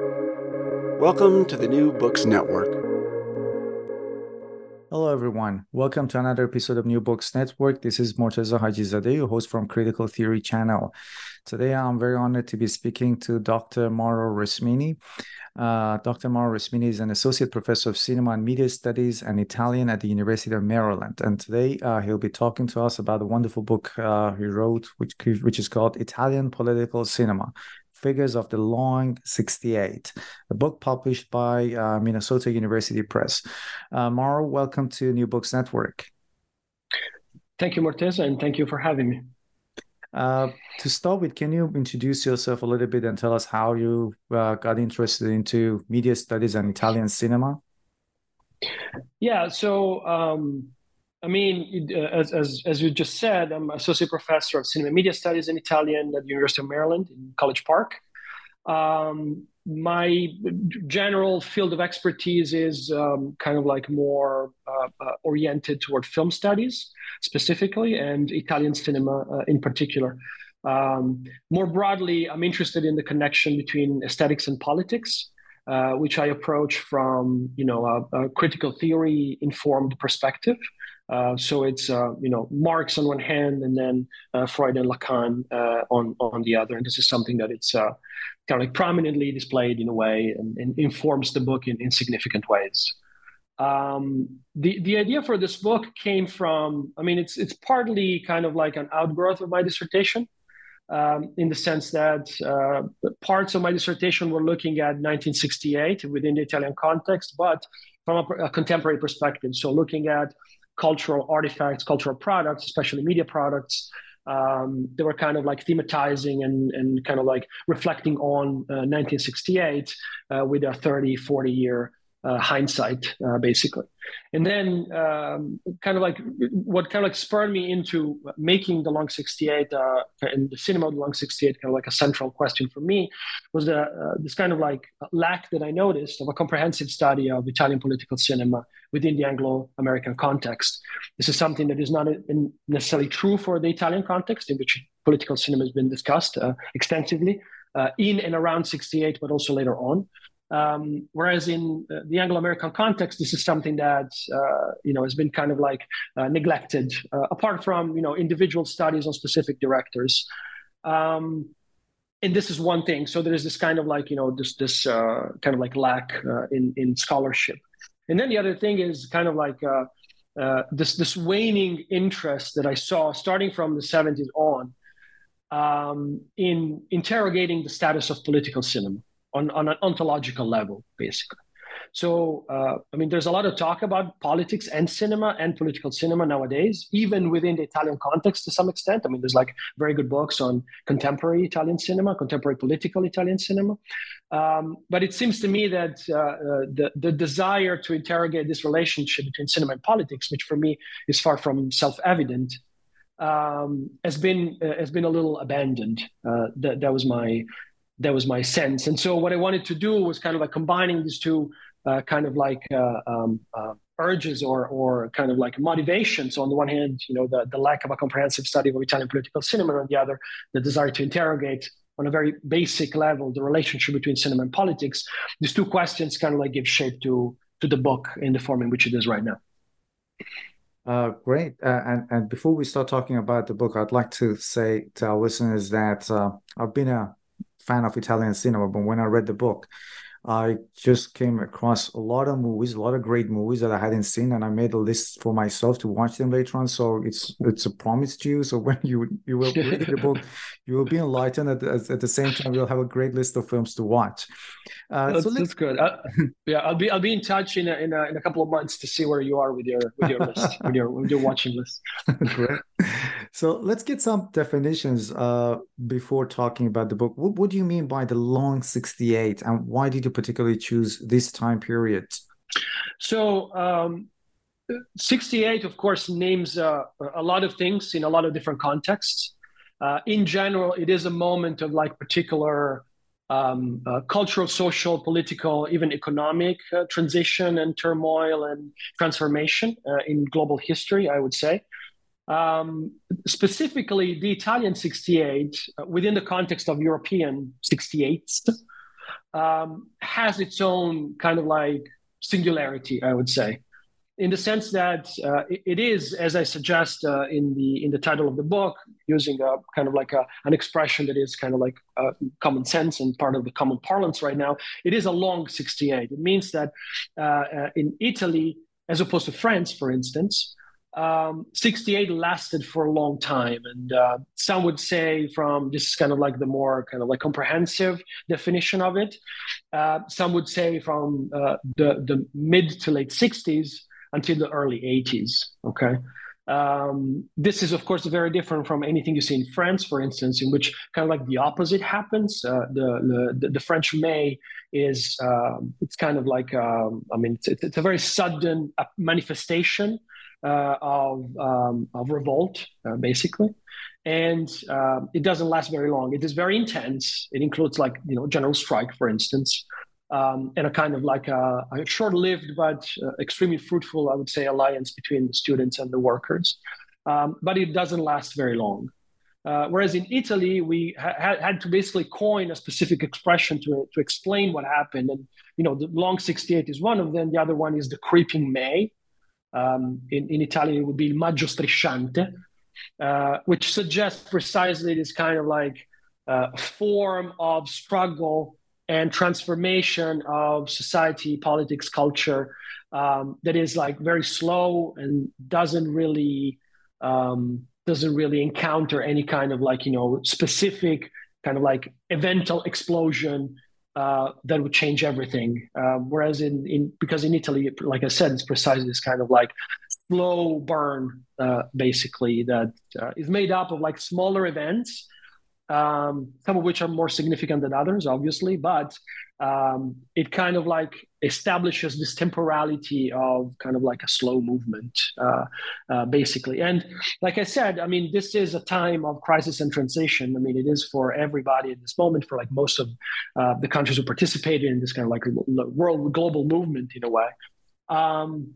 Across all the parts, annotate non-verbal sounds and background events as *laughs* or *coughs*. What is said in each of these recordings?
Welcome to the New Books Network. Hello, everyone. Welcome to another episode of New Books Network. This is Morteza Hajizadeh, your host from Critical Theory Channel. Today, I'm very honored to be speaking to Dr. Mauro Resmini. Uh, Dr. Mauro Resmini is an associate professor of cinema and media studies and Italian at the University of Maryland. And today, uh, he'll be talking to us about a wonderful book uh, he wrote, which, which is called Italian Political Cinema Figures of the Long 68, a book published by uh, Minnesota University Press. Uh, Mauro, welcome to New Books Network. Thank you, Morteza, and thank you for having me. Uh, to start with, can you introduce yourself a little bit and tell us how you uh, got interested into media studies and Italian cinema? Yeah, so um, I mean, uh, as, as, as you just said, I'm associate professor of cinema media studies in Italian at the University of Maryland in College Park. Um, my general field of expertise is um, kind of like more uh, uh, oriented toward film studies specifically and Italian cinema uh, in particular. Um, more broadly, I'm interested in the connection between aesthetics and politics. Uh, which I approach from, you know, a, a critical theory informed perspective. Uh, so it's uh, you know Marx on one hand, and then uh, Freud and Lacan uh, on on the other. And this is something that it's uh, kind of like prominently displayed in a way and, and informs the book in, in significant ways. Um, the the idea for this book came from I mean it's it's partly kind of like an outgrowth of my dissertation. Um, in the sense that parts of my dissertation were looking at 1968 within the Italian context, but from a, a contemporary perspective. So looking at cultural artifacts, cultural products, especially media products. Um, they were kind of like thematizing and, and kind of like reflecting on uh, 1968 uh, with a 30, 40 year uh, hindsight, uh, basically. And then, um, kind of like what kind of like spurred me into making the Long 68 uh, and the cinema of the Long 68 kind of like a central question for me was the, uh, this kind of like lack that I noticed of a comprehensive study of Italian political cinema within the Anglo American context. This is something that is not necessarily true for the Italian context, in which political cinema has been discussed uh, extensively. Uh, in and around 68, but also later on. Um, whereas in uh, the Anglo-American context, this is something that uh, you know has been kind of like uh, neglected, uh, apart from you know individual studies on specific directors. Um, and this is one thing. So there is this kind of like you know this this uh, kind of like lack uh, in in scholarship. And then the other thing is kind of like this this waning interest that I saw starting from the 70s on um, in interrogating the status of political cinema on, on an ontological level, basically. So, uh, I mean, there's a lot of talk about politics and cinema and political cinema nowadays, even within the Italian context to some extent. I mean, there's like very good books on contemporary Italian cinema, contemporary political Italian cinema. Um, but it seems to me that uh, uh, the, the desire to interrogate this relationship between cinema and politics, which for me is far from self evident, um, has been uh, has been a little abandoned. Uh, that that was my that was my sense. And so what I wanted to do was kind of like combining these two uh, kind of like uh, um, uh, urges or or kind of like motivations. So on the one hand, you know, the, the lack of a comprehensive study of Italian political cinema, on the other, the desire to interrogate on a very basic level the relationship between cinema and politics. These two questions kind of like give shape to to the book in the form in which it is right now. Uh, great. Uh, and, and before we start talking about the book, I'd like to say to our listeners that uh, I've been a fan of Italian cinema, but when I read the book, I just came across a lot of movies, a lot of great movies that I hadn't seen, and I made a list for myself to watch them later on. So it's it's a promise to you. So *laughs* when you you will read the book, *laughs* you will be enlightened. At, at the same time, you'll have a great list of films to watch. Uh, that's, so that's good. Uh, *laughs* yeah, I'll be I'll be in touch in a, in a, in a couple of months to see where you are with your with your list with your with your watching list. great. So let's get some definitions uh, before talking about the book. What, what do you mean by the long sixty eight, and why did you particularly choose this time period? So, um, 68, of course, names uh, a lot of things in a lot of different contexts. Uh, in general, it is a moment of like particular um, uh, cultural, social, political, even economic uh, transition and turmoil and transformation uh, in global history, I would say. Um, specifically, the Italian 68, uh, within the context of European 68s, um, has its own kind of like singularity, I would say, in the sense that uh, it is, as I suggest uh, in the in the title of the book, using a kind of like a, an expression that is kind of like uh, common sense and part of the common parlance right now. It is a long 68. It means that uh, uh, in Italy, as opposed to France, for instance, um, 68 lasted for a long time. And uh, some would say from this is kind of like the more kind of like comprehensive definition of it. Uh, some would say from uh, the, the mid to late 60s until the early 80s. Okay. Um, this is, of course, very different from anything you see in France, for instance, in which kind of like the opposite happens. Uh, the, the, the French May is um, it's kind of like um, I mean it's, it's, a very sudden uh, manifestation uh, of, um, of revolt, uh, basically. And uh, it doesn't last very long. It is very intense. It includes, like, you know, general strike, for instance, um, and a kind of like a, a short lived but uh, extremely fruitful, I would say, alliance between the students and the workers. Um, but it doesn't last very long. Uh, whereas in Italy, we ha- had to basically coin a specific expression to, to explain what happened. And, you know, the long 68 is one of them. The other one is the creeping May, um, in, in Italian, it would be il maggio strisciante, uh, which suggests precisely this kind of like uh, form of struggle and transformation of society, politics, culture um, that is like very slow and doesn't really um, doesn't really encounter any kind of like you know specific kind of like eventual explosion uh, that would change everything. Um, whereas in, in because in Italy, like I said, it's precisely this kind of like slow burn, uh, basically that uh, is made up of like smaller events um, some of which are more significant than others, obviously, but um, it kind of like establishes this temporality of kind of like a slow movement, uh, uh, basically. And like I said, I mean, this is a time of crisis and transition. I mean, it is for everybody at this moment, for like most of uh, the countries who participated in this kind of like world global movement in a way. Um,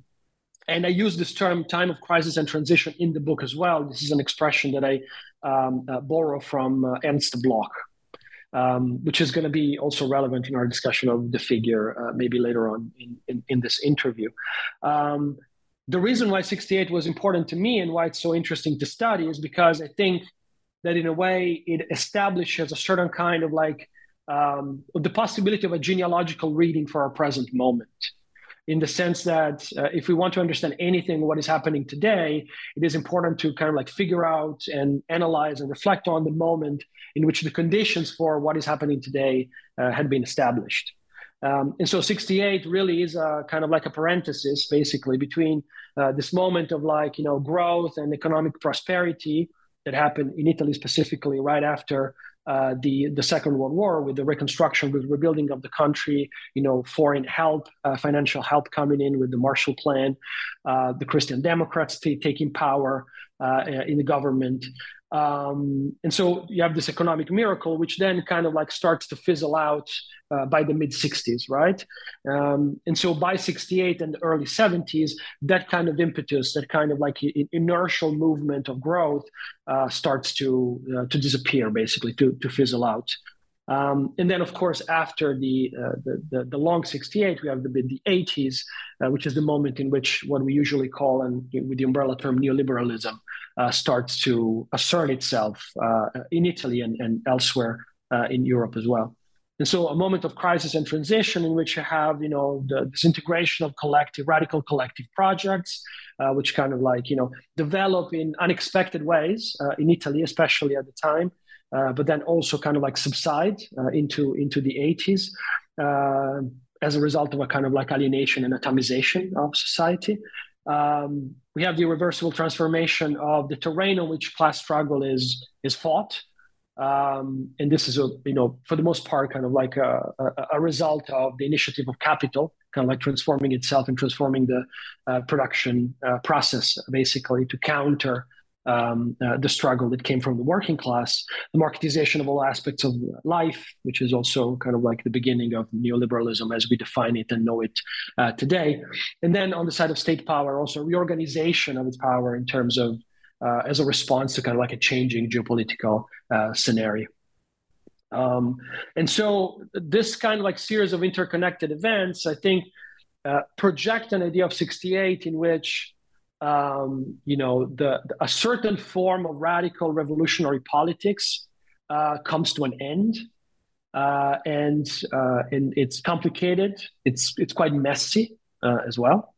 and I use this term time of crisis and transition in the book as well. This is an expression that I um, uh, borrow from uh, Ernst Bloch, um, which is going to be also relevant in our discussion of the figure uh, maybe later on in, in, in this interview. Um, the reason why 68 was important to me and why it's so interesting to study is because I think that in a way it establishes a certain kind of like um, the possibility of a genealogical reading for our present moment in the sense that uh, if we want to understand anything what is happening today it is important to kind of like figure out and analyze and reflect on the moment in which the conditions for what is happening today uh, had been established. Um, and so 68 really is a kind of like a parenthesis basically between uh, this moment of like you know growth and economic prosperity that happened in italy specifically right after uh, the the Second World War with the reconstruction, with rebuilding of the country, you know, foreign help, uh, financial help coming in with the Marshall Plan, uh, the Christian Democrats t- taking power uh, in the government, um, and so you have this economic miracle, which then kind of like starts to fizzle out uh, by the mid 60s, right? Um, and so by 68 and the early 70s, that kind of impetus, that kind of like inertial movement of growth uh, starts to uh, to disappear, basically, to, to fizzle out. Um, and then, of course, after the, uh, the, the, the, long 68, we have the, the 80s, uh, which is the moment in which what we usually call, and with the umbrella term, neoliberalism, uh, starts to assert itself uh, in Italy and, and elsewhere uh, in Europe as well. And so, a moment of crisis and transition in which you have, you know, the disintegration of collective, radical collective projects, which kind of like, you know, develop in unexpected ways in Italy, especially at the time but then also kind of like subside into into the 80s uh, as a result of a kind of like alienation and atomization of society. Um, we have the irreversible transformation of the terrain on which class struggle is is fought. Um, and this is a you know for the most part kind of like a, a, a, result of the initiative of capital kind of like transforming itself and transforming the uh, production uh, process basically to counter um, uh, the struggle that came from the working class, the marketization of all aspects of life, which is also kind of like the beginning of neoliberalism as we define it and know it uh, today. And then on the side of state power, also reorganization of its power in terms of uh, as a response to kind of like a changing geopolitical uh, scenario. Um, and so this kind of like series of interconnected events, I think, uh, project an idea of 68 in which um, you know the, the, a certain form of radical revolutionary politics uh, comes to an end uh, and uh, and it's complicated it's it's quite messy uh, as well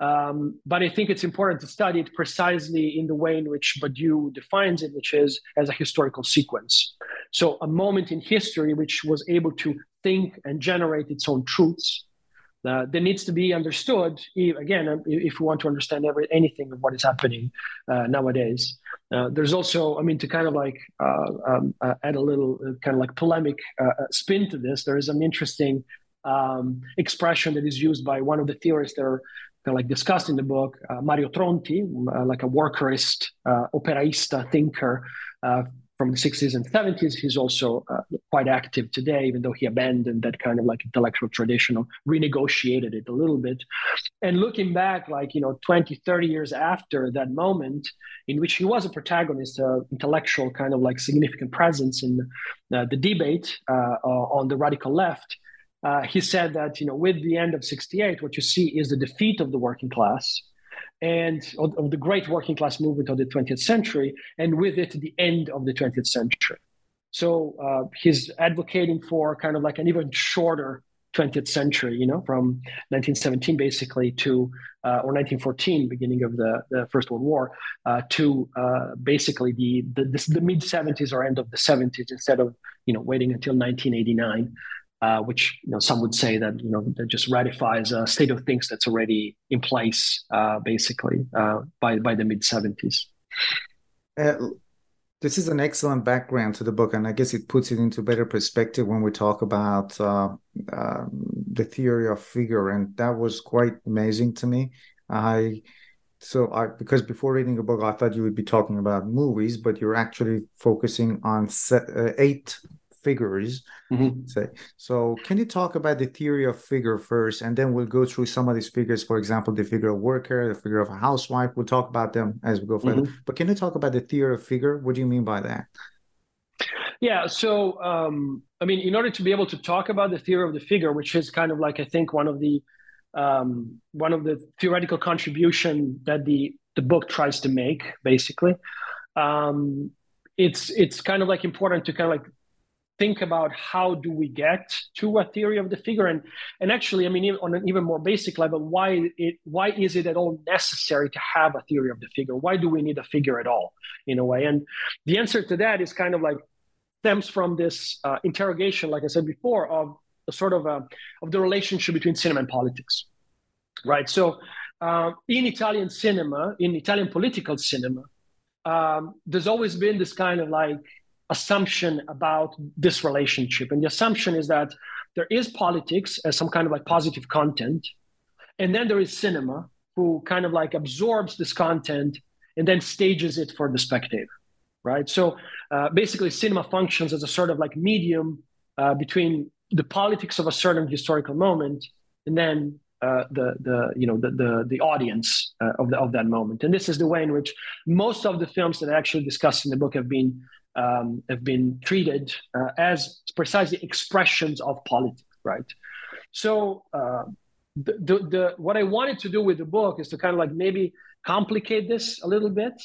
um, but I think it's important to study it precisely in the way in which Badiou defines it, which is as a historical sequence. So, a moment in history which was able to think and generate its own truths uh, that needs to be understood. Again, um, if we want to understand every, anything of what is happening uh, nowadays, uh, there's also, I mean, to kind of like uh, um, uh, add a little uh, kind of like polemic spin to this, there is an interesting um, expression that is used by one of the theorists that are kind of like discussed in the book, Mario Tronti, like a workerist, operaista thinker from the 60s and 70s. He's also uh, quite active today, even though he abandoned that kind of like intellectual tradition or renegotiated it a little bit. And looking back, like, you know, 20, 30 years after that moment in which he was a protagonist, uh, intellectual kind of like significant presence in uh, the debate uh, on the radical left, uh, he said that, you know, with the end of 68, what you see is the defeat of the working class and of, the great working class movement of the 20th century, and with it, the end of the 20th century. So uh, he's advocating for kind of like an even shorter 20th century, you know, from 1917 basically to, uh, or 1914, beginning of the, the First World War, uh, to uh, basically the, the, the mid 70s or end of the 70s instead of, you know, waiting until 1989 uh, which you know some would say that you know that just ratifies a state of things that's already in place, uh, basically uh, by by the mid seventies. Uh, this is an excellent background to the book, and I guess it puts it into better perspective when we talk about uh, um, the theory of figure, and that was quite amazing to me. I so I because before reading the book, I thought you would be talking about movies, but you're actually focusing on set, eight figures. Mm-hmm. Say so. Can you talk about the theory of figure first, and then we'll go through some of these figures. For example, the figure of worker, the figure of a housewife. We'll talk about them as we go further. Mm-hmm. But can you talk about the theory of figure? What do you mean by that? Yeah. So, um, I mean, in order to be able to talk about the theory of the figure, which is kind of like I think one of the um, one of the theoretical contribution that the the book tries to make, basically. Um, it's it's kind of like important to kind of like think about how do we get to a theory of the figure? And and actually i mean on an even more basic level why it why is it at all necessary to have a theory of the figure? Why do we need a figure at all in a way? And the answer to that is kind of like stems from this uh, interrogation like i said before of a sort of a, of the relationship between cinema and politics right? So uh, in italian cinema in italian political cinema um, there's always been this kind of like assumption about this relationship. And the assumption is that there is politics as some kind of like positive content, and then there is cinema who kind of like absorbs this content and then stages it for the spectator, right? So uh, basically, cinema functions as a sort of like medium uh, between the politics of a certain historical moment and then uh, the the you know the the, the audience uh, of the, of that moment. And this is the way in which most of the films that I actually discuss in the book have been um, have been treated uh, as precisely expressions of politics, right? So uh, the, the, the, what I wanted to do with the book is to kind of like maybe complicate this a little bit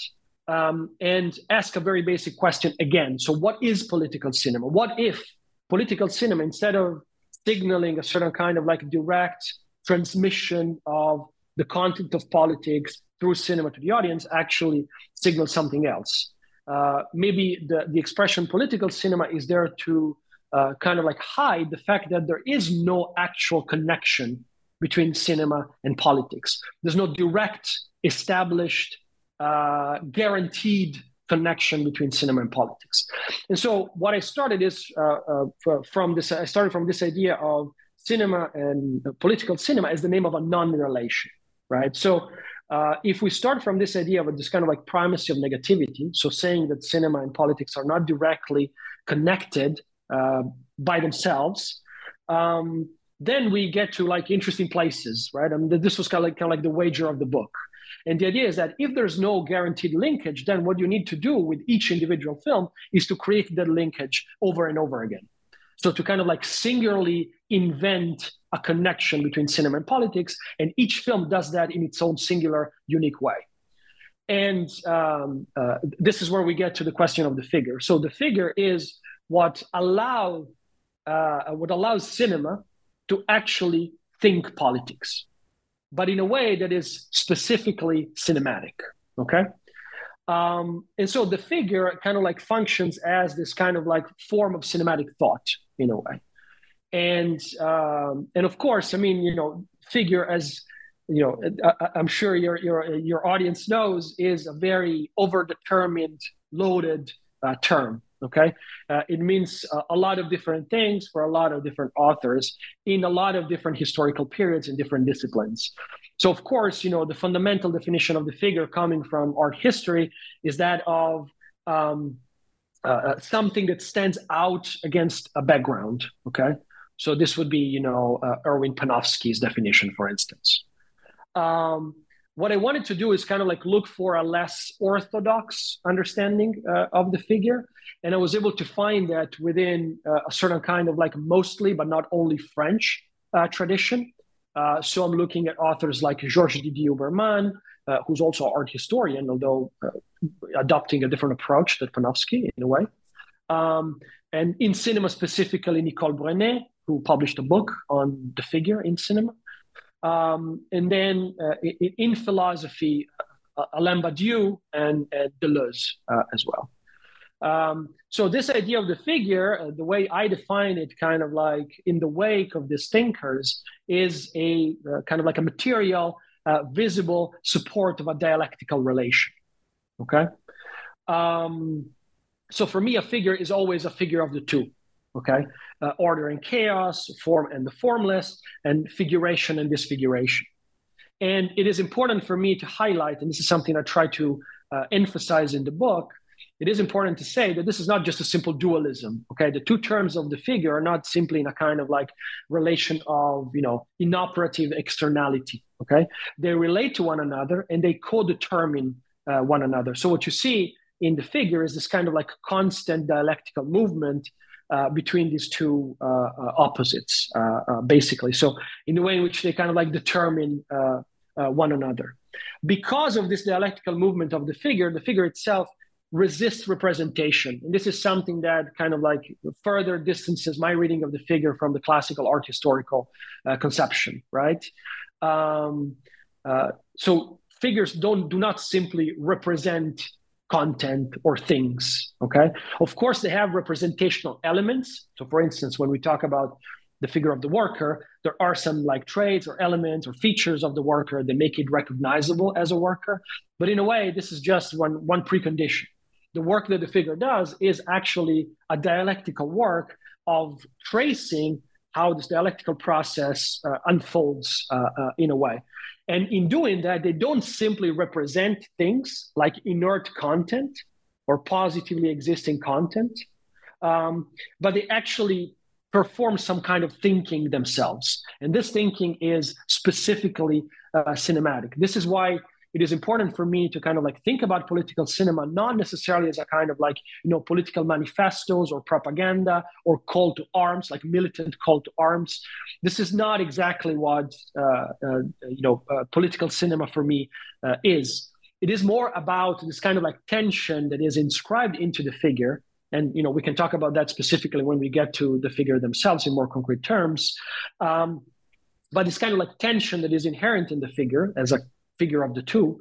um, and ask a very basic question again. So what is political cinema? What if political cinema, instead of signaling a certain kind of like direct transmission of the content of politics through cinema to the audience, actually signals something else? Uh, maybe the, the expression political cinema is there to uh, kind of like hide the fact that there is no actual connection between cinema and politics. There's no direct, established, uh, guaranteed connection between cinema and politics. And so what I started is uh, uh, from this, I started from this idea of cinema and political cinema as the name of a non-relation, right? So uh, if we start from this idea of this kind of like primacy of negativity, so saying that cinema and politics are not directly connected uh, by themselves, um, then we get to like interesting places, right? I mean, this was kind of like kind of like the wager of the book. And the idea is that if there's no guaranteed linkage, then what you need to do with each individual film is to create that linkage over and over again. So to kind of like singularly invent a connection between cinema and politics, and each film does that in its own singular, unique way. And um, uh, this is where we get to the question of the figure. So the figure is what allow uh, what allows cinema to actually think politics, but in a way that is specifically cinematic. Okay. Um, and so the figure kind of like functions as this kind of like form of cinematic thought in a way. And um, and of course, I mean, you know, figure as you know, I, am sure your your your audience knows is a very overdetermined, loaded uh, term. Okay, uh, it means uh, a lot of different things for a lot of different authors in a lot of different historical periods and different disciplines. So, of course, you know, the fundamental definition of the figure coming from art history is that of um, uh, uh something that stands out against a background. Okay, so this would be, you know, uh, Erwin Panofsky's definition, for instance. Um, what I wanted to do is kind of like look for a less orthodox understanding uh, of the figure. And I was able to find that within uh, a certain kind of like mostly, but not only French tradition. Uh, so I'm looking at authors like Georges Didi-Huberman, uh, who's also an art historian, although uh, adopting a different approach than Panofsky in a way. Um, and in cinema specifically, Nicole Brenez, who published a book on the figure in cinema. Um, and then uh, in, in, philosophy, uh, Alain Badiou and, and Deleuze as well. Um, so this idea of the figure, uh, the way I define it, kind of like in the wake of these thinkers, is a uh, kind of like a material, uh, visible support of a dialectical relation. Okay. Um, so for me, a figure is always a figure of the two okay? Uh, order and chaos, form and the formless, and figuration and disfiguration. And it is important for me to highlight, and this is something I try to uh, emphasize in the book. It is important to say that this is not just a simple dualism. Okay, the two terms of the figure are not simply in a kind of like relation of you know inoperative externality. Okay, they relate to one another and they co-determine uh, one another. So what you see in the figure is this kind of like constant dialectical movement uh, between these two uh, uh opposites, uh, basically. So, in the way in which they kind of like determine one another. Because of this dialectical movement of the figure, the figure itself resists representation. And this is something that kind of like further distances my reading of the figure from the classical art historical conception, right? Um, so figures don't do not simply represent content or things. Okay. Of course, they have representational elements. So, for instance, when we talk about the figure of the worker, there are some like traits or elements or features of the worker that make it recognizable as a worker. But in a way, this is just one, one precondition. The work that the figure does is actually a dialectical work of tracing how this dialectical process uh, unfolds uh, uh, in a way. And in doing that, they don't simply represent things like inert content or positively existing content, um, but they actually perform some kind of thinking themselves. And this thinking is specifically uh, cinematic. This is why it is important for me to kind of like think about political cinema not necessarily as a kind of like you know political manifestos or propaganda or call to arms like militant call to arms. This is not exactly what uh, uh, you know uh, political cinema for me uh, is. It is more about this kind of like tension that is inscribed into the figure. And you know we can talk about that specifically when we get to the figure themselves in more concrete terms. Um, but this kind of like tension that is inherent in the figure as a figure of the two,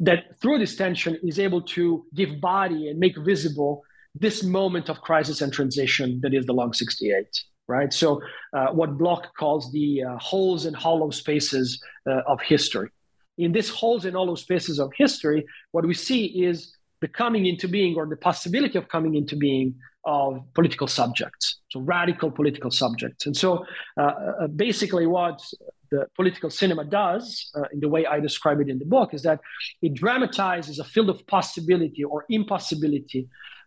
that through this tension is able to give body and make visible this moment of crisis and transition that is the long 68 right? So uh, what bloch calls the uh, holes and hollow spaces uh, of history. In these holes and hollow spaces of history what we see is the coming into being or the possibility of coming into being of political subjects so radical political subjects. And so uh, uh, basically what the political cinema does, uh, in the way I describe it in the book, is that it dramatizes a field of possibility or impossibility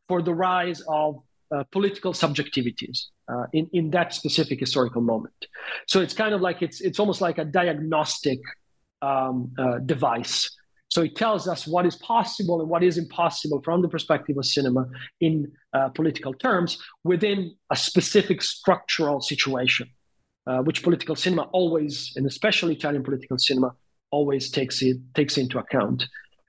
for the rise of uh, political subjectivities uh, in, in that specific historical moment. So it's kind of like it's it's almost like a diagnostic um, uh, device So it tells us what is possible and what is impossible from the perspective of cinema in uh, political terms within a specific structural situation, uh, which political cinema always, and especially Italian political cinema, always takes it takes into account.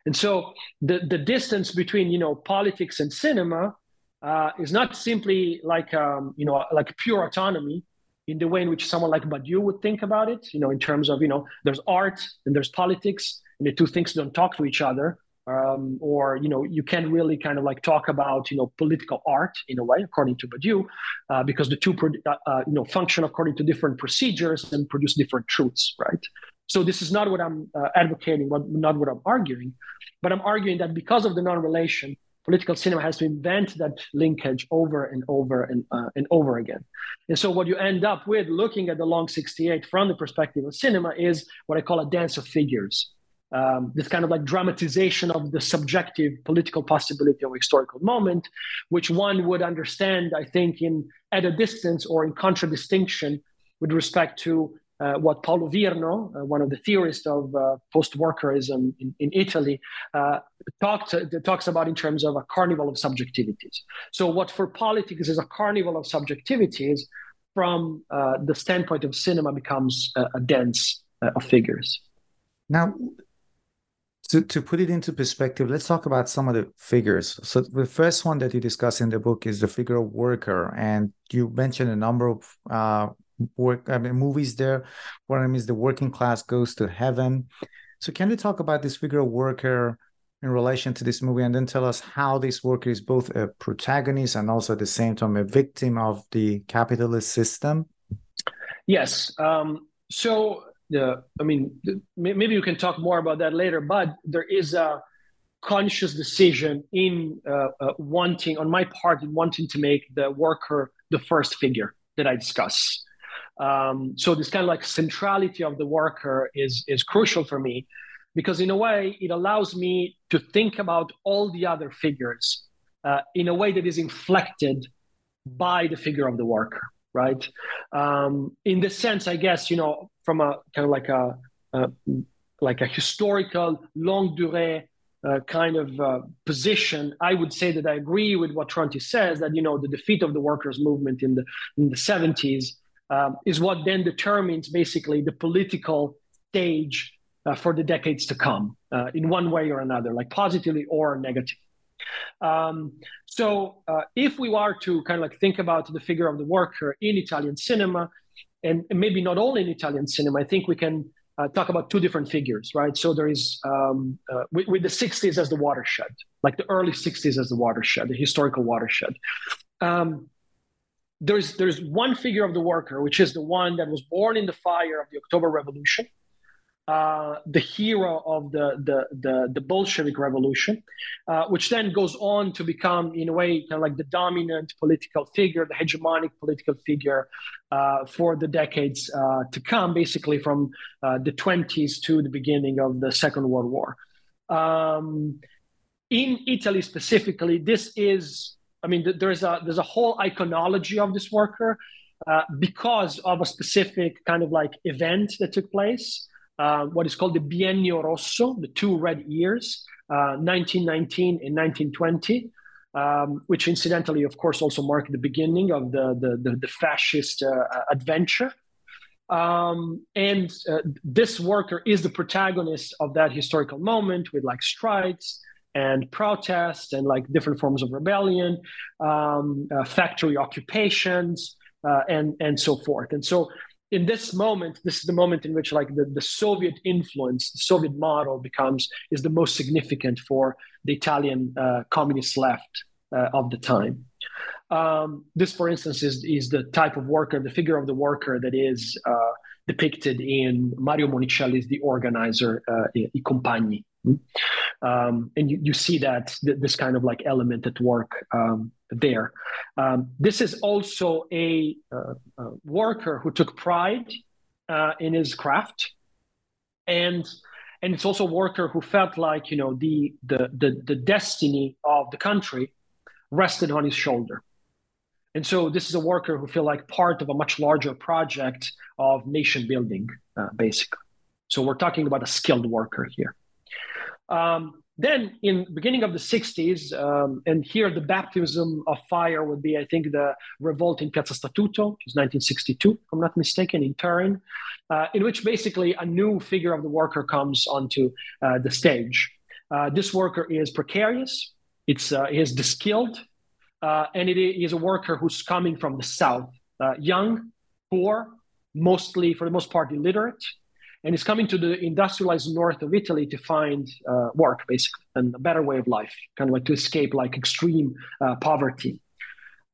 And so the, the distance between you know politics and cinema uh, is not simply like um, you know like pure autonomy in the way in which someone like Badiou would think about it. You know, in terms of you know there's art and there's politics, and the two things don't talk to each other. Um, or you know you can't really kind of like talk about you know political art in a way according to Badiou uh, because the two uh, uh, you know function according to different procedures and produce different truths right so this is not what I'm uh, advocating, what, not what I'm arguing, but I'm arguing that because of the non-relation, political cinema has to invent that linkage over and over and, uh, and over again. And so what you end up with looking at the long 68 from the perspective of cinema is what I call a dance of figures. Um, this kind of like dramatization of the subjective political possibility of historical moment, which one would understand, I think, in at a distance or in contradistinction with respect to uh, what Paolo Virno, uh, one of the theorists of uh, post-workerism in, in Italy, uh, talked, uh, talks about in terms of a carnival of subjectivities. So what for politics is a carnival of subjectivities, from uh, the standpoint of cinema becomes a, a dance of figures. Now, to, to put it into perspective, let's talk about some of the figures. So the first one that you discuss in the book is the figure of worker, and you mentioned a number of uh, work I mean, movies there. One of them is the working class goes to heaven. So can you talk about this figure of worker in relation to this movie, and then tell us how this worker is both a protagonist and also at the same time a victim of the capitalist system? Yes. Um, so the I mean, maybe you can talk more about that later. But there is a conscious decision in uh, uh, wanting, on my part, in wanting to make the worker the first figure that I discuss. Um, so this kind of like centrality of the worker is is crucial for me because in a way it allows me to think about all the other figures uh, in a way that is inflected by the figure of the worker right um, in the sense i guess you know from a kind of like a, a like a historical longue durée uh, kind of uh, position, I would say that I agree with what Tronti says that you know the defeat of the workers' movement in the in the 70s um, is what then determines basically the political stage uh, for the decades to come uh, in one way or another, like positively or negatively. Um, so uh, if we are to kind of like think about the figure of the worker in Italian cinema, and maybe not only in Italian cinema, I think we can uh, talk about two different figures, right? So there is um, uh, with, with, the 60s as the watershed, like the early 60s as the watershed, the historical watershed. Um, there's there's one figure of the worker, which is the one that was born in the fire of the October Revolution, uh, the hero of the the the, the Bolshevik Revolution, uh, which then goes on to become, in a way, kind of like the dominant political figure, the hegemonic political figure uh, for the decades uh, to come, basically from uh, the 20s to the beginning of the Second World War. Um, in Italy specifically, this is I mean, there's a there's a whole iconology of this worker uh, because of a specific kind of like event that took place. Uh, what is called the Biennio Rosso, the two red years, uh, 1919 and 1920, um, which incidentally, of course, also marked the beginning of the the, the, the fascist uh, adventure. Um, and uh, this worker is the protagonist of that historical moment with like strikes and protests and like different forms of rebellion, um, uh, factory occupations, uh, and and so forth. And so, in this moment, this is the moment in which like the, the Soviet influence, the Soviet model becomes is the most significant for the Italian uh, communist left uh, of the time. Um, this, for instance, is is the type of worker, the figure of the worker that is uh, depicted in Mario Monicelli's The Organizer, uh, I Compagni. Um, and you, you see that th- this kind of like element at work um, there. Um, this is also a, uh, a, worker who took pride uh, in his craft, and and it's also a worker who felt like you know the the the, the destiny of the country rested on his shoulder. And so this is a worker who feel like part of a much larger project of nation building, uh, basically. So we're talking about a skilled worker here. Um, then in beginning of the 60s, um, and here the baptism of fire would be, I think, the revolt in Piazza Statuto, which is 1962, if I'm not mistaken, in Turin, uh, in which basically a new figure of the worker comes onto uh, the stage. Uh, this worker is precarious, it's uh, he is the skilled, uh, and it is a worker who's coming from the south, uh, young, poor, mostly for the most part illiterate, and is coming to the industrialized north of Italy to find uh, work, basically, and a better way of life, kind of like to escape like extreme uh, poverty.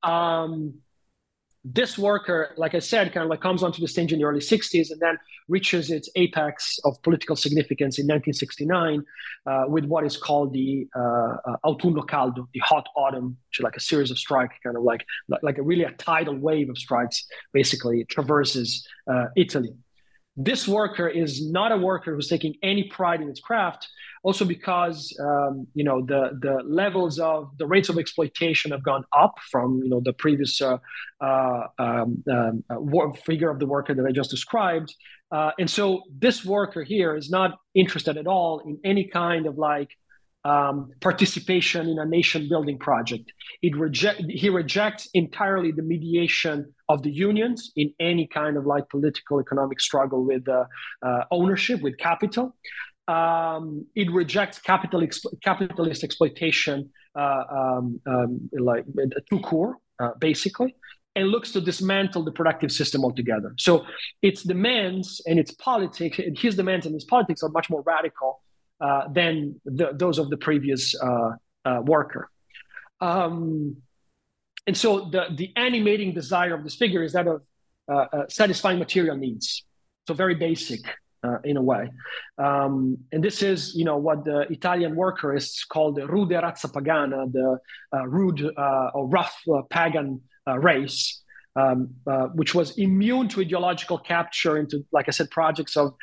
Um, this worker, like I said, kind of like comes onto the stage in the early 60s and then reaches its apex of political significance in 1969 uh, with what is called the uh, uh, Autunno Caldo, the hot autumn, which is like a series of strikes, kind of like, like a really a tidal wave of strikes, basically traverses uh, Italy. This worker is not a worker who's taking any pride in its craft, also because um, you know the the levels of the rates of exploitation have gone up from you know the previous uh, uh, um, um, uh, figure of the worker that I just described, uh, and so this worker here is not interested at all in any kind of like um, participation in a nation building project. Reject, he rejects entirely the mediation of the unions in any kind of like political economic struggle with uh, uh, ownership, with capital. Um, it rejects capital capitalist exploitation, uh, um, um, like core, uh, basically, and looks to dismantle the productive system altogether. So its demands and its politics, and his demands and his politics are much more radical uh, than the, those of the previous uh, uh, worker. Um, and so the, the animating desire of this figure is that of uh, satisfying material needs. So very basic uh, in a way. Um, and this is, you know, what the Italian workerists call the rude razza pagana, the uh, rude uh, or rough pagan race. Um, which was immune to ideological capture into, like I said, projects of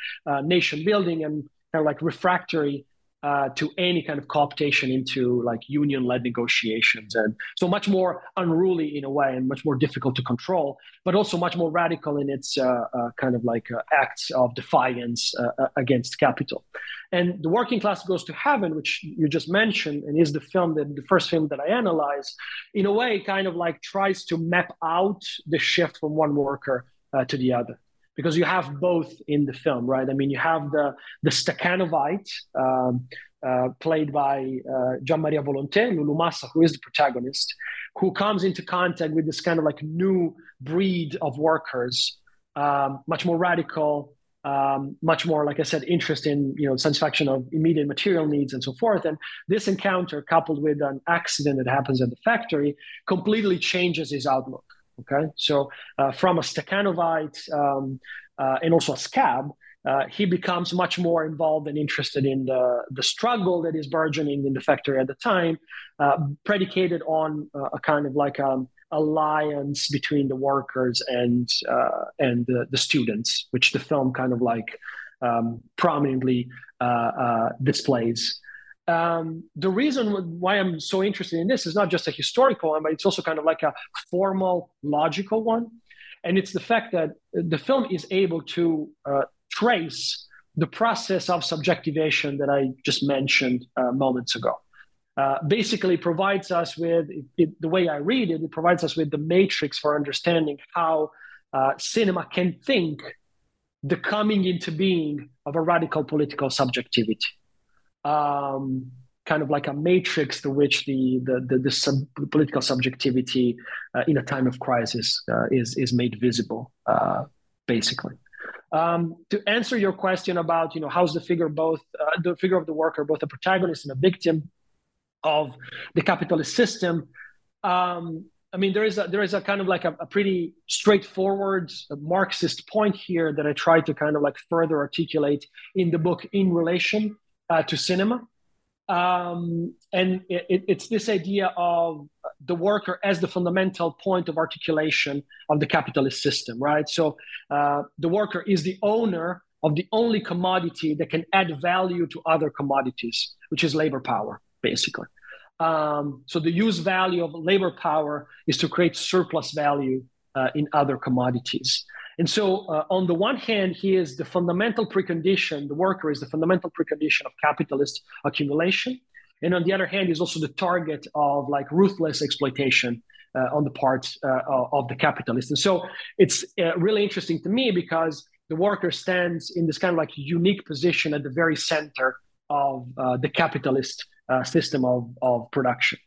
nation building and kind of like refractory uh, to any kind of cooptation into like union-led negotiations, and so much more unruly in a way, and much more difficult to control, but also much more radical in its uh, uh, kind of like uh, acts of defiance uh, uh, against capital. And the working class goes to heaven, which you just mentioned, and is the film that the first film that I analyze, in a way, kind of like tries to map out the shift from one worker to the other because you have both in the film, right? I mean, you have the the Stakhanovite um, uh, played by uh, Gian Maria Volonté, Lulu Massa, who is the protagonist, who comes into contact with this kind of like new breed of workers, um, much more radical, um, much more, like I said, interest in you know satisfaction of immediate material needs and so forth. And this encounter, coupled with an accident that happens at the factory, completely changes his outlook. Okay, so uh, from a Stakhanovite um, uh, and also a scab, uh, he becomes much more involved and interested in the, the struggle that is burgeoning in the factory at the time, uh, predicated on uh, a kind of like um, alliance between the workers and uh, and the, the, students, which the film kind of like um, prominently displays. Um, the reason why I'm so interested in this is not just a historical one, but it's also kind of like a formal, logical one. And it's the fact that the film is able to uh, trace the process of subjectivation that I just mentioned uh, moments ago. Uh, basically provides us with it, it, the way I read it, it provides us with the matrix for understanding how uh, cinema can think the coming into being of a radical political subjectivity um, kind of like a matrix to which the the the, the sub, political subjectivity uh, in a time of crisis uh, is is made visible, uh, basically. Um, to answer your question about you know how's the figure both uh, the figure of the worker both a protagonist and a victim of the capitalist system. Um, I mean, there is a there is a kind of like a, a pretty straightforward Marxist point here that I try to kind of like further articulate in the book in relation uh, to cinema. Um, and it, it's this idea of the worker as the fundamental point of articulation of the capitalist system, right? So uh, the worker is the owner of the only commodity that can add value to other commodities, which is labor power, basically. Um, so the use value of labor power is to create surplus value uh, in other commodities. And so, uh, on the one hand, he is the fundamental precondition, the worker is the fundamental precondition of capitalist accumulation. And on the other hand, he's also the target of like ruthless exploitation uh, on the part uh, of the capitalist. And so, it's uh, really interesting to me because the worker stands in this kind of like unique position at the very center of uh, the capitalist uh, system of, of production.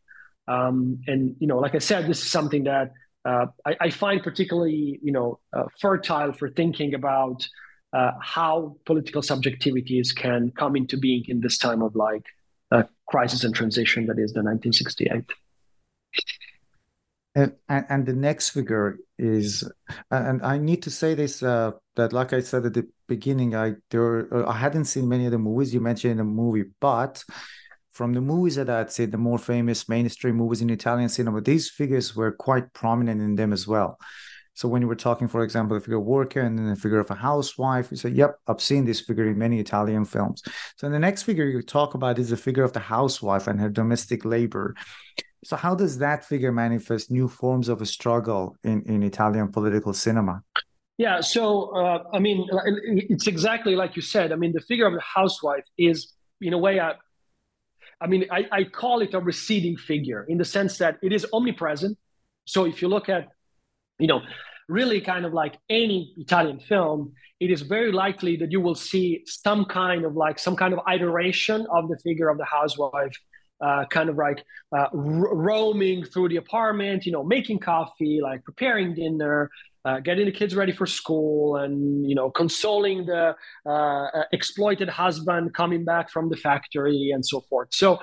Um, and, you know, like I said, this is something that I, I, find particularly you know uh, fertile for thinking about uh, how political subjectivities can come into being in this time of like crisis and transition that is the 1968. And, and, and the next figure is, and I need to say this uh, that, like I said at the beginning, I there I hadn't seen many of the movies you mentioned in the movie, but from the movies that I'd say the more famous mainstream movies in Italian cinema, these figures were quite prominent in them as well. So when you were talking, for example, the figure of worker and then the figure of a housewife, you say, "Yep, I've seen this figure in many Italian films." So the next figure you talk about is the figure of the housewife and her domestic labor. So how does that figure manifest new forms of a struggle in, in Italian political cinema? Yeah, so uh, I mean, it's exactly like you said. I mean, the figure of the housewife is, in a way, a, I mean, I, I call it a receding figure in the sense that it is omnipresent. So if you look at, you know, really kind of like any Italian film, it is very likely that you will see some kind of like some kind of iteration of the figure of the housewife uh, kind of like uh, roaming through the apartment, you know, making coffee, like preparing dinner, uh, getting the kids ready for school, and you know, consoling the uh, uh, exploited husband coming back from the factory, and so forth. So,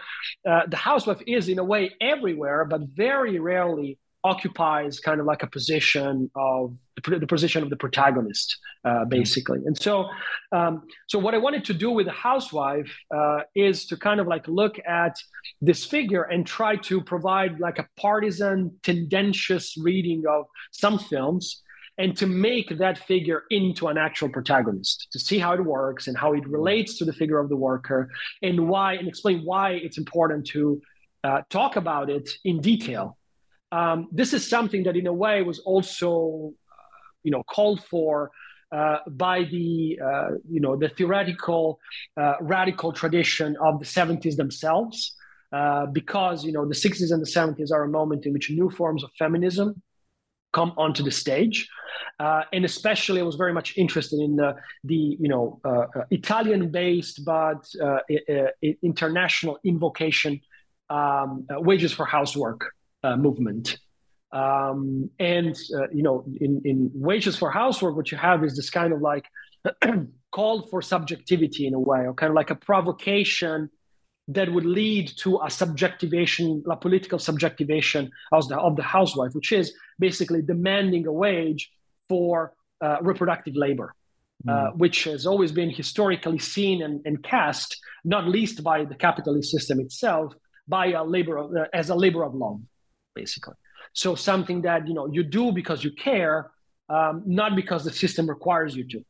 uh, the housewife is in a way everywhere, but very rarely occupies kind of like a position of the position of the protagonist, uh, mm-hmm. basically. And so, um, so what I wanted to do with the housewife uh, is to kind of like look at this figure and try to provide like a partisan, tendentious reading of some films. And to make that figure into an actual protagonist, to see how it works and how it relates to the figure of the worker, and why, and explain why it's important to uh, talk about it in detail. Um, this is something that, in a way, was also, uh, you know, called for uh, by the, uh, you know, the theoretical uh, radical tradition of the 70s themselves, uh, because you know the 60s and the 70s are a moment in which new forms of feminism come onto the stage. Uh, and especially, I was very much interested in the, the you know, uh, uh, Italian-based but international invocation um, wages for housework uh, movement. Um, and uh, you know, in, in wages for housework, what you have is this kind of like *clears throat* call for subjectivity in a way, or kind of like a provocation that would lead to a subjectivation, a political subjectivation of the, of the housewife, which is basically demanding a wage for uh, reproductive labor. Uh, mm. which has always been historically seen and, and, cast, not least by the capitalist system itself, by a labor of, uh, as a labor of love basically. So something that you know you do because you care, um, not because the system requires you to.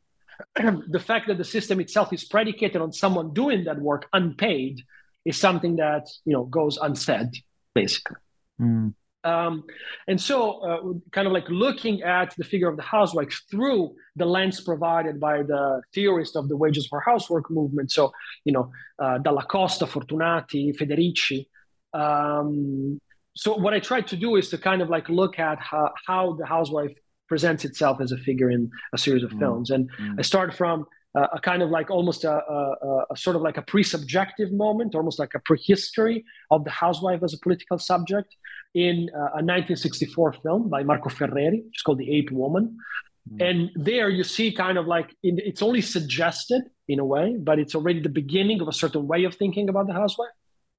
*clears throat* the fact that the system itself is predicated on someone doing that work unpaid is something that you know goes unsaid, basically. Mm. Um, and so, uh, kind of like looking at the figure of the housewife through the lens provided by the theorist of the wages for housework movement. So, you know, uh, Dalla Costa, Fortunati, Federici, um, so what I tried to do is to kind of like look at how, how the housewife presents itself as a figure in a series of mm. films, and mm. I started from uh, a kind of like almost a, a, a, sort of like a pre-subjective moment, almost like a prehistory of the housewife as a political subject in uh, a 1964 film by Marco Ferreri, it's called The Ape Woman. Mm. And there you see kind of like in, it's only suggested in a way, but it's already the beginning of a certain way of thinking about the housewife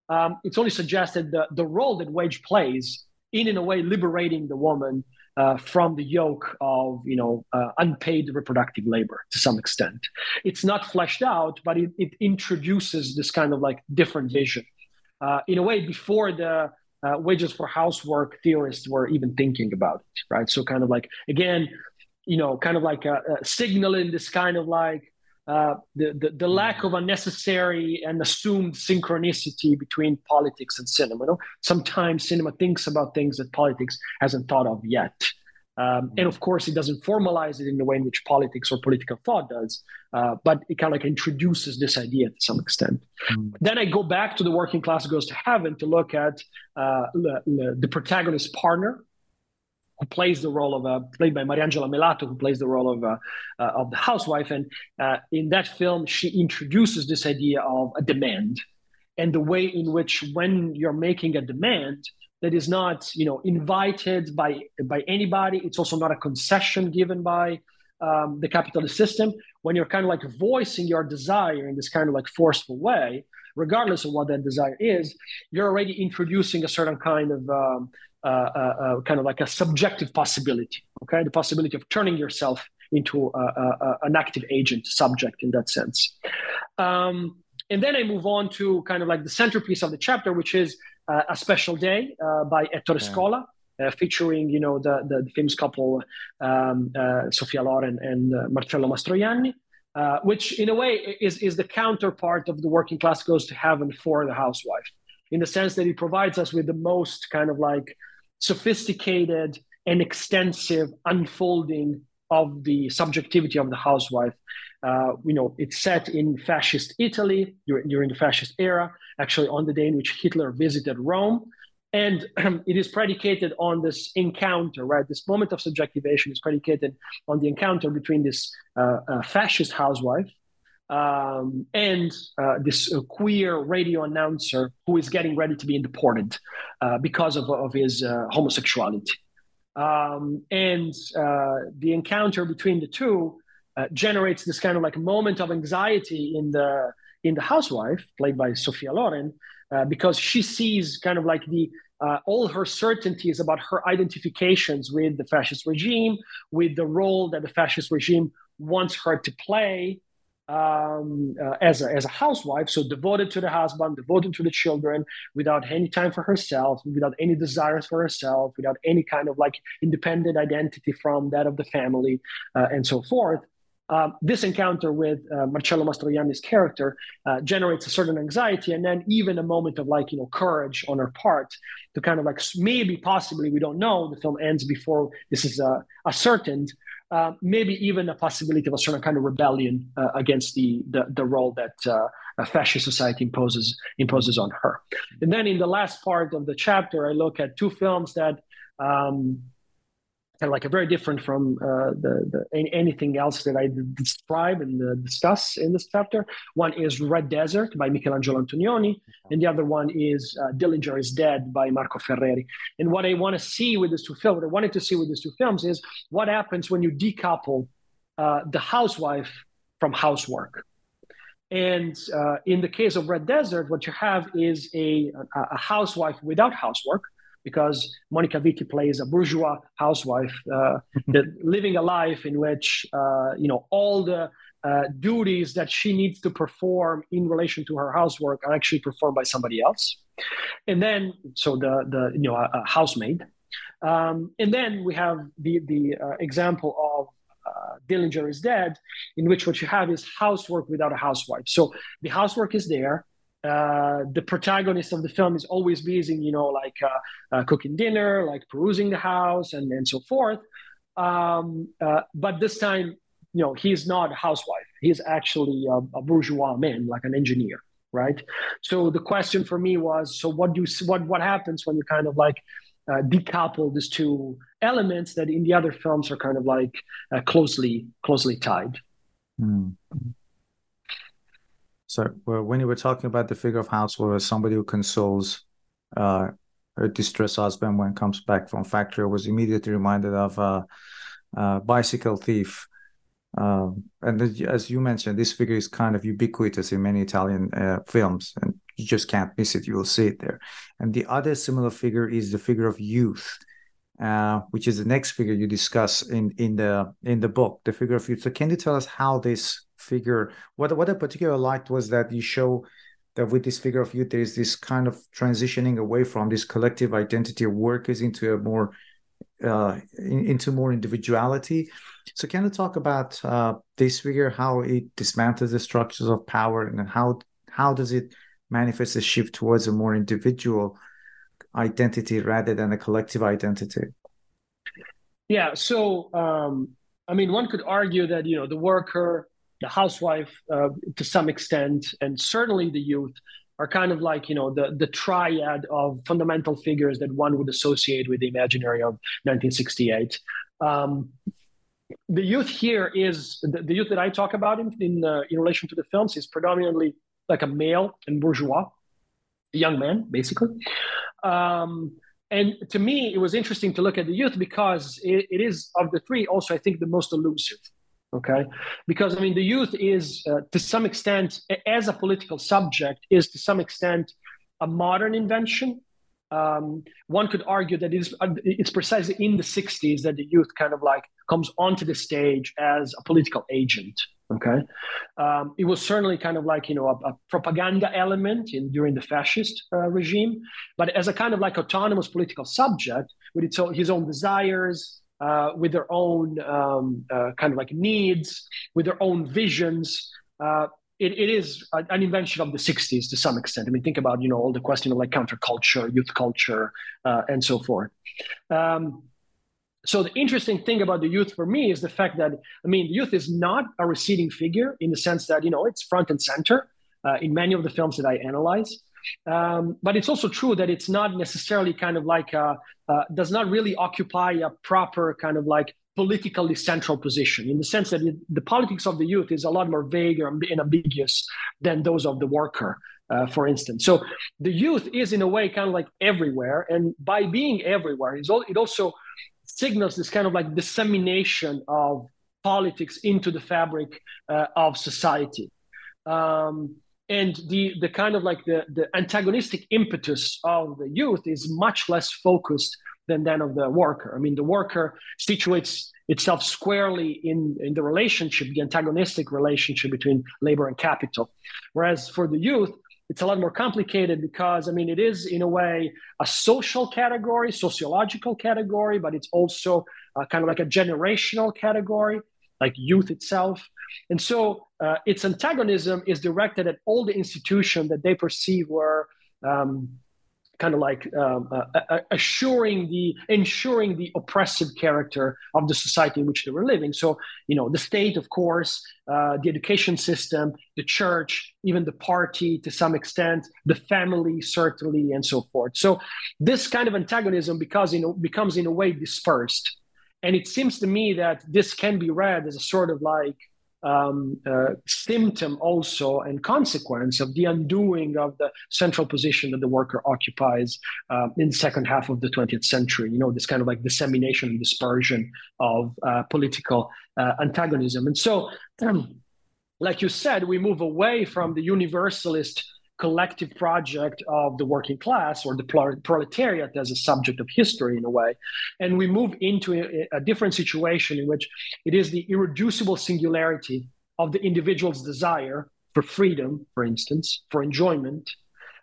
um, it's only suggested the, the role that wage plays in, in a way, liberating the woman uh, from the yoke of you know uh, unpaid reproductive labor to some extent. It's not fleshed out, but it, it introduces this kind of like different vision. Uh, in a way, before the uh, wages for housework theorists were even thinking about it, right? So kind of like again, you know, kind of like a, a signaling this kind of like uh, the, the, the lack of unnecessary and assumed synchronicity between politics and cinema. You know? Sometimes cinema thinks about things that politics hasn't thought of yet. Um, and of course, it doesn't formalize it in the way in which politics or political thought does, uh, but it kind of like introduces this idea to some extent. Mm. Then I go back to the working class goes to heaven to look at uh, the, the protagonist's partner, who plays the role of a played by Mariangela Melato, who plays the role of a, uh, of the housewife, and uh, in that film she introduces this idea of a demand, and the way in which when you're making a demand that is not you know invited by by anybody. It's also not a concession given by um, the capitalist system. When you're kind of like voicing your desire in this kind of like forceful way regardless of what that desire is you're already introducing a certain kind of um, uh, uh, uh, kind of like a subjective possibility okay? The possibility of turning yourself into a, a, an active agent subject in that sense. Um, and then i move on to kind of like the centerpiece of the chapter which is a Special Day uh, by Ettore yeah. Scola. Uh, featuring, you know, the, the, famous couple um, Sophia Loren and Marcello Mastroianni, which in a way is, is the counterpart of the working class goes to heaven for the housewife, in the sense that it provides us with the most kind of like sophisticated and extensive unfolding of the subjectivity of the housewife. Uh, you know, it's set in fascist Italy during, during, the fascist era, actually on the day in which Hitler visited Rome. And um, *clears throat* it is predicated on this encounter, right? This moment of subjectivation is predicated on the encounter between this uh, uh, fascist housewife um, and uh, this uh, queer radio announcer who is getting ready to be deported uh, because of, of his homosexuality. Um, and the encounter between the two generates this kind of like moment of anxiety in the in the housewife, played by Sophia Loren, uh, because she sees kind of like the uh, all her certainties about her identifications with the fascist regime, with the role that the fascist regime wants her to play um, uh, as, a, as a housewife, so devoted to the husband, devoted to the children, without any time for herself, without any desires for herself, without any kind of like independent identity from that of the family, uh, and so forth. Um, this encounter with uh, Marcello Mastroianni's character uh, generates a certain anxiety and then even a moment of like, you know, courage on her part to kind of like maybe, possibly, we don't know, the film ends before this is uh, ascertained, uh, maybe even a possibility of a certain kind of rebellion uh, against the, the, the, role that uh, a fascist society imposes, imposes on her. And then in the last part of the chapter, I look at two films that um, kind of like a very different from uh, the, the, anything else that I describe and uh, discuss in this chapter. One is Red Desert by Michelangelo Antonioni, and the other one is uh, Dillinger is Dead by Marco Ferreri. And what I want to see with these two films, what I wanted to see with these two films is what happens when you decouple uh, the housewife from housework. And uh, in the case of Red Desert, what you have is a, a housewife without housework because Monica Vitti plays a bourgeois housewife uh, *laughs* that living a life in which uh, you know all the uh, duties that she needs to perform in relation to her housework are actually performed by somebody else, and then so the the you know a, a housemaid, um, and then we have the the uh, example of. Uh, Dillinger is dead, in which what you have is housework without a housewife. So the housework is there, uh, the protagonist of the film is always busy, you know, like uh, uh, cooking dinner, like perusing the house, and and so forth. Um, uh, but this time, you know, he's not a housewife. He's actually a, a, bourgeois man, like an engineer, right? So the question for me was, so what do you, what what happens when you kind of like uh, decouple these two elements that in the other films are kind of like closely closely tied? Mm-hmm. So when you were talking about the figure of housewife somebody who consoles uh, her distressed husband when comes back from factory, I was immediately reminded of a, a bicycle thief. Uh, and as you mentioned, this figure is kind of ubiquitous in many Italian uh, films, and you just can't miss it. You will see it there. And the other similar figure is the figure of youth, uh, which is the next figure you discuss in in the in the book, the figure of youth. So, can you tell us how this figure what what I particularly liked was that you show that with this figure of youth there is this kind of transitioning away from this collective identity of workers into a more uh, in, into more individuality so can you talk about uh, this figure how it dismantles the structures of power and how how does it manifest a shift towards a more individual identity rather than a collective identity Yeah. So, um, I mean, one could argue that you know the worker, the housewife, uh, to some extent, and certainly the youth are kind of like you know the the triad of fundamental figures that one would associate with the imaginary of 1968. Um, the youth here is the, the, youth that I talk about in in, uh, in relation to the films is predominantly like a male and bourgeois, young man, basically. Um, and to me, it was interesting to look at the youth because it, it is of the three also I think the most elusive. Okay, because I mean the youth is uh, to some extent as a political subject is to some extent a modern invention. Um, one could argue that it's, uh, it's precisely in the 60s that the youth kind of like comes onto the stage as a political agent okay? Um, it was certainly kind of like you know a, a propaganda element in during the fascist uh, regime. But as a kind of like autonomous political subject with its own, his own desires uh, with their own um, uh, kind of like needs with their own visions uh, it, it is an invention of the 60s to some extent. I mean, think about, you know, all the question of like counterculture, youth culture, uh, and so forth. Um, so the interesting thing about the youth for me is the fact that, I mean, the youth is not a receding figure in the sense that, you know, it's front and center uh, in many of the films that I analyze. Um, but it's also true that it's not necessarily kind of like, a, uh, does not really occupy a proper kind of like politically central position in the sense that it, the politics of the youth is a lot more vague and ambiguous than those of the worker, uh, for instance. So the youth is in a way kind of like everywhere, and by being everywhere, it also signals this kind of like dissemination of politics into the fabric uh, of society. Um, and the the kind of like the, the antagonistic impetus of the youth is much less focused than that of the worker. I mean, the worker situates itself squarely in, in the relationship, the antagonistic relationship between labor and capital. Whereas for the youth, it's a lot more complicated because, I mean, it is in a way a social category, sociological category, but it's also uh, kind of like a generational category, like youth itself. And so uh, its antagonism is directed at all the institutions that they perceive were um, kind of like um, uh, uh, uh, assuring the ensuring the oppressive character of the society in which they were living. So you know the state of course uh, the education system the church even the party to some extent the family certainly and so forth. So this kind of antagonism because you know becomes in a way dispersed. And it seems to me that this can be read as a sort of like um, uh, symptom also and consequence of the undoing of the central position that the worker occupies uh, in second half of the 20th century. You know, this kind of like dissemination and dispersion of uh, political uh, antagonism. And so, um, *clears throat* like you said, we move away from the universalist collective project of the working class or the proletariat as a subject of history in a way. And we move into a, a different situation in which it is the irreducible singularity of the individual's desire for freedom, for instance, for enjoyment,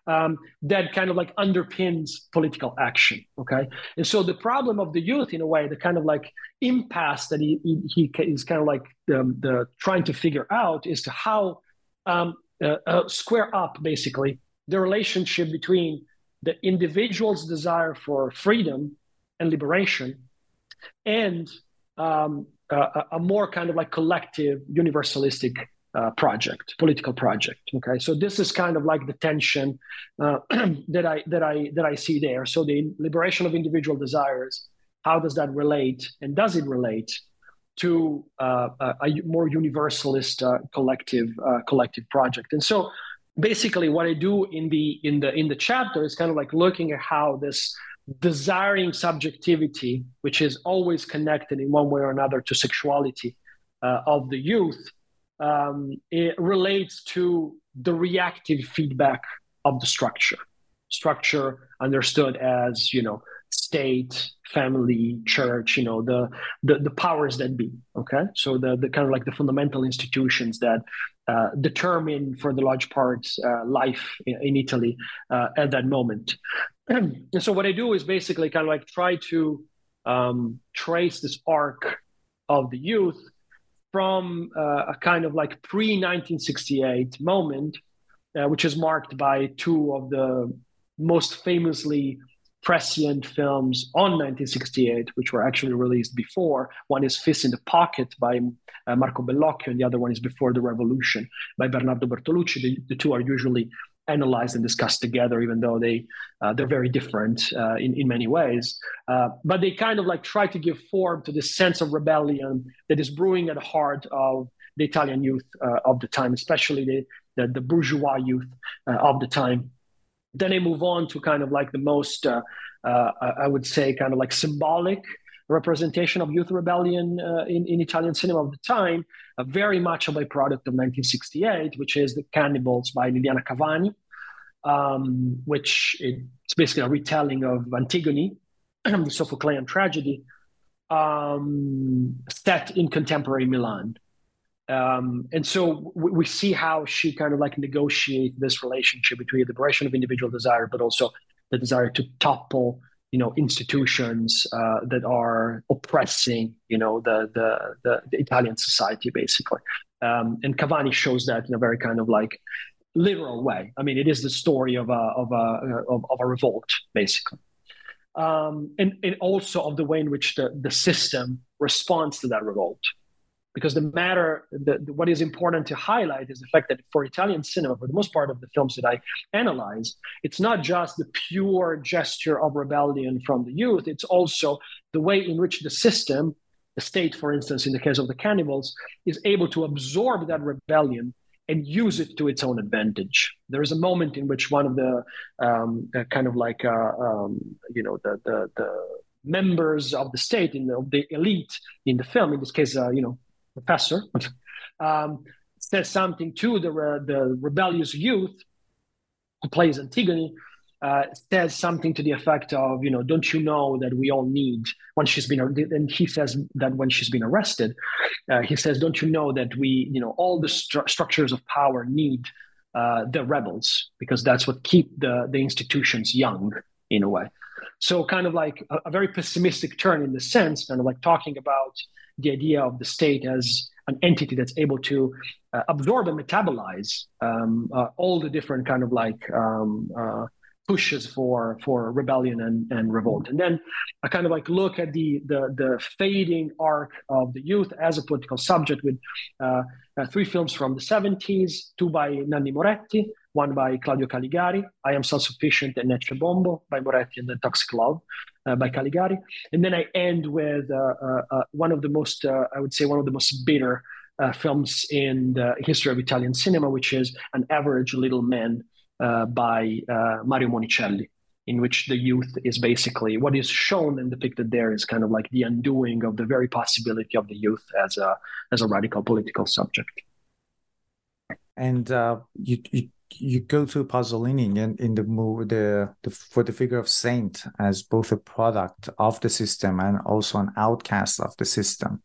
um, that kind of like underpins political action. Okay, and so the problem of the youth, in a way, the kind of like impasse that he he, he is kind of like the, the trying to figure out is to how um, uh, uh, square up basically the relationship between the individual's desire for freedom and liberation and um, a, a, more kind of like collective universalistic uh, project political project okay? So this is kind of like the tension uh, *clears throat* that i that i that i see there. So the liberation of individual desires how does that relate and does it relate to uh, a, more universalist uh, collective uh, collective project. And so, basically, what I do in the in the in the chapter is kind of like looking at how this desiring subjectivity, which is always connected in one way or another to sexuality uh, of the youth, um, it relates to the reactive feedback of the structure. Structure understood as you know state, family, church, you know, the, the, the powers that be. Okay. So the, the kind of like the fundamental institutions that uh, determine for the large part uh, life in, in Italy uh, at that moment. *clears throat* and so what I do is basically kind of like try to um, trace this arc of the youth from uh, a kind of like pre 1968 moment, uh, which is marked by two of the most famously prescient films on 1968, which were actually released before. One is Fist in the Pocket by uh, Marco Bellocchio, and the other one is Before the Revolution by Bernardo Bertolucci. The, the two are usually analyzed and discussed together, even though they uh, they're very different uh, in in many ways. Uh, but they kind of like try to give form to this sense of rebellion that is brewing at the heart of the Italian youth uh, of the time, especially the the, the bourgeois youth uh, of the time. Then they move on to kind of like the most, uh, I would say, kind of like symbolic representation of youth rebellion uh, in, in Italian cinema of the time, uh, very much a byproduct of 1968, which is The Cannibals by Liliana Cavani, um, which it's basically a retelling of Antigone, *clears throat* the Sophoclean tragedy, um, set in contemporary Milan. Um, and so we, we, see how she kind of like negotiate this relationship between the liberation of individual desire, but also the desire to topple you know institutions uh, that are oppressing you know the the, the, the Italian society basically. Um, and Cavani shows that in a very kind of like literal way. I mean, it is the story of a of a of, of a revolt basically, um, and and also of the way in which the the system responds to that revolt because the matter the, the, what is important to highlight is the fact that for italian cinema for the most part of the films that i analyze it's not just the pure gesture of rebellion from the youth it's also the way in which the system the state for instance in the case of the cannibals is able to absorb that rebellion and use it to its own advantage. There is a moment in which one of the um, uh, kind of like uh, um, you know the, the, the members of the state in the, the elite in the film, in this case, uh, you know professor, um, says something to the, the rebellious youth who plays Antigone, uh, says something to the effect of, you know, don't you know that we all need, when she's been, and he says that when she's been arrested, uh, he says, don't you know that we, you know, all the stru- structures of power need uh, the rebels because that's what keep the, the institutions young in a way. So kind of like a, a very pessimistic turn in the sense, kind of like talking about the idea of the state as an entity that's able to uh, absorb and metabolize um, uh, all the different kind of like um, uh, pushes for for rebellion and, and revolt. And then I kind of like look at the the, the fading arc of the youth as a political subject with uh, uh, three films from the 70s, two by Nanni Moretti, one by Claudio Caligari, I Am Self-Sufficient and Ecce Bombo by Moretti and the Toxic Love uh, by Caligari. And then I end with uh, uh, uh one of the most, uh, I would say, one of the most bitter uh, films in the history of Italian cinema, which is An Average Little Man by Mario Monicelli, in which the youth is basically what is shown and depicted there is kind of like the undoing of the very possibility of the youth as a as a radical political subject. And you, you you go to Pasolini in, in the movie the, the for the figure of saint as both a product of the system and also an outcast of the system.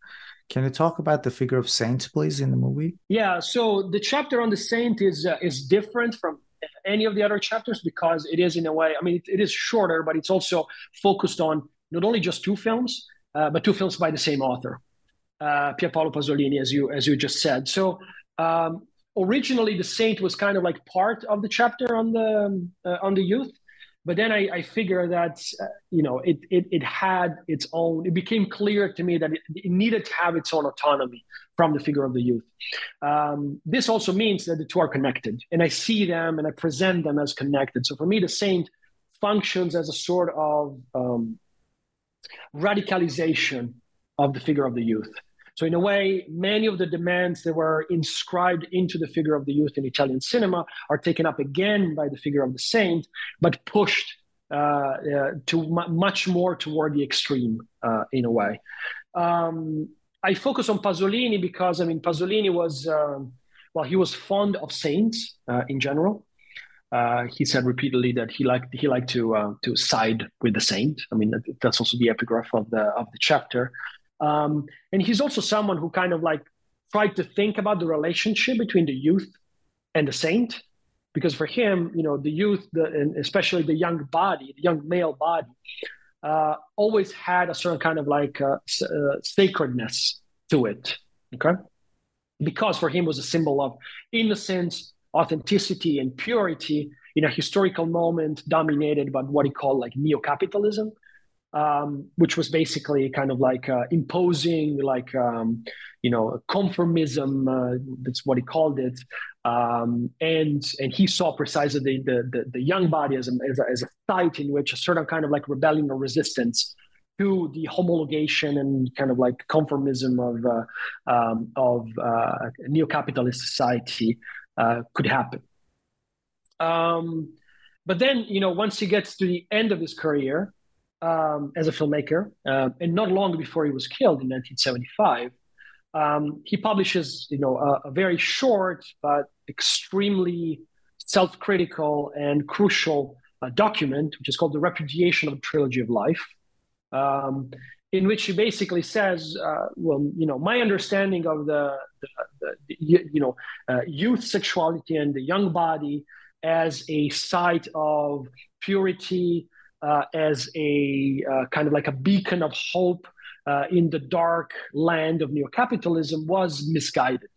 Can you talk about the figure of saint, please, in the movie? Yeah. So the chapter on the saint is uh, is different from any of the other chapters because it is in a way. I mean, it, it is shorter, but it's also focused on not only just two films, uh, but two films by the same author, uh, Pierpaolo Pasolini, as you as you just said. So um, originally the saint was kind of like part of the chapter on the uh, on the youth but then I, I figure that uh, you know it, it it had its own. It became clear to me that it, it, needed to have its own autonomy from the figure of the youth. Um, this also means that the two are connected, and I see them and I present them as connected. So for me, the saint functions as a sort of um, radicalization of the figure of the youth. So in a way, many of the demands that were inscribed into the figure of the youth in Italian cinema are taken up again by the figure of the saint, but pushed uh, uh, to m- much more toward the extreme uh, in a way. Um, I focus on Pasolini because I mean Pasolini was um, well he was fond of saints uh, in general. Uh, he said repeatedly that he liked he liked to uh, to side with the saint. I mean that's also the epigraph of the of the chapter. Um, and he's also someone who kind of like tried to think about the relationship between the youth and the saint, because for him, you know, the youth, the, and especially the young body, the young male body, uh, always had a certain kind of like uh, uh, sacredness to it. Okay, because for him was a symbol of innocence, authenticity, and purity in a historical moment dominated by what he called like neo-capitalism, um, which was basically kind of like uh, imposing like um, you know conformism. Uh, that's what he called it, um, and and he saw precisely the the, the, the young body as a, as a, as a site in which a certain kind of like rebellion or resistance to the homologation and kind of like conformism of uh, um, of uh, neo-capitalist society uh, could happen. Um, but then, you know, once he gets to the end of his career um, as a filmmaker, uh, and not long before he was killed in 1975, um, he publishes, you know, a, a very short but extremely self-critical and crucial uh, document, which is called the Repudiation of the Trilogy of Life um, in which he basically says, uh, well, you know, my understanding of the, the, the, the you know, uh, youth sexuality and the young body as a site of purity, as a uh, kind of like a beacon of hope uh, in the dark land of neo-capitalism was misguided.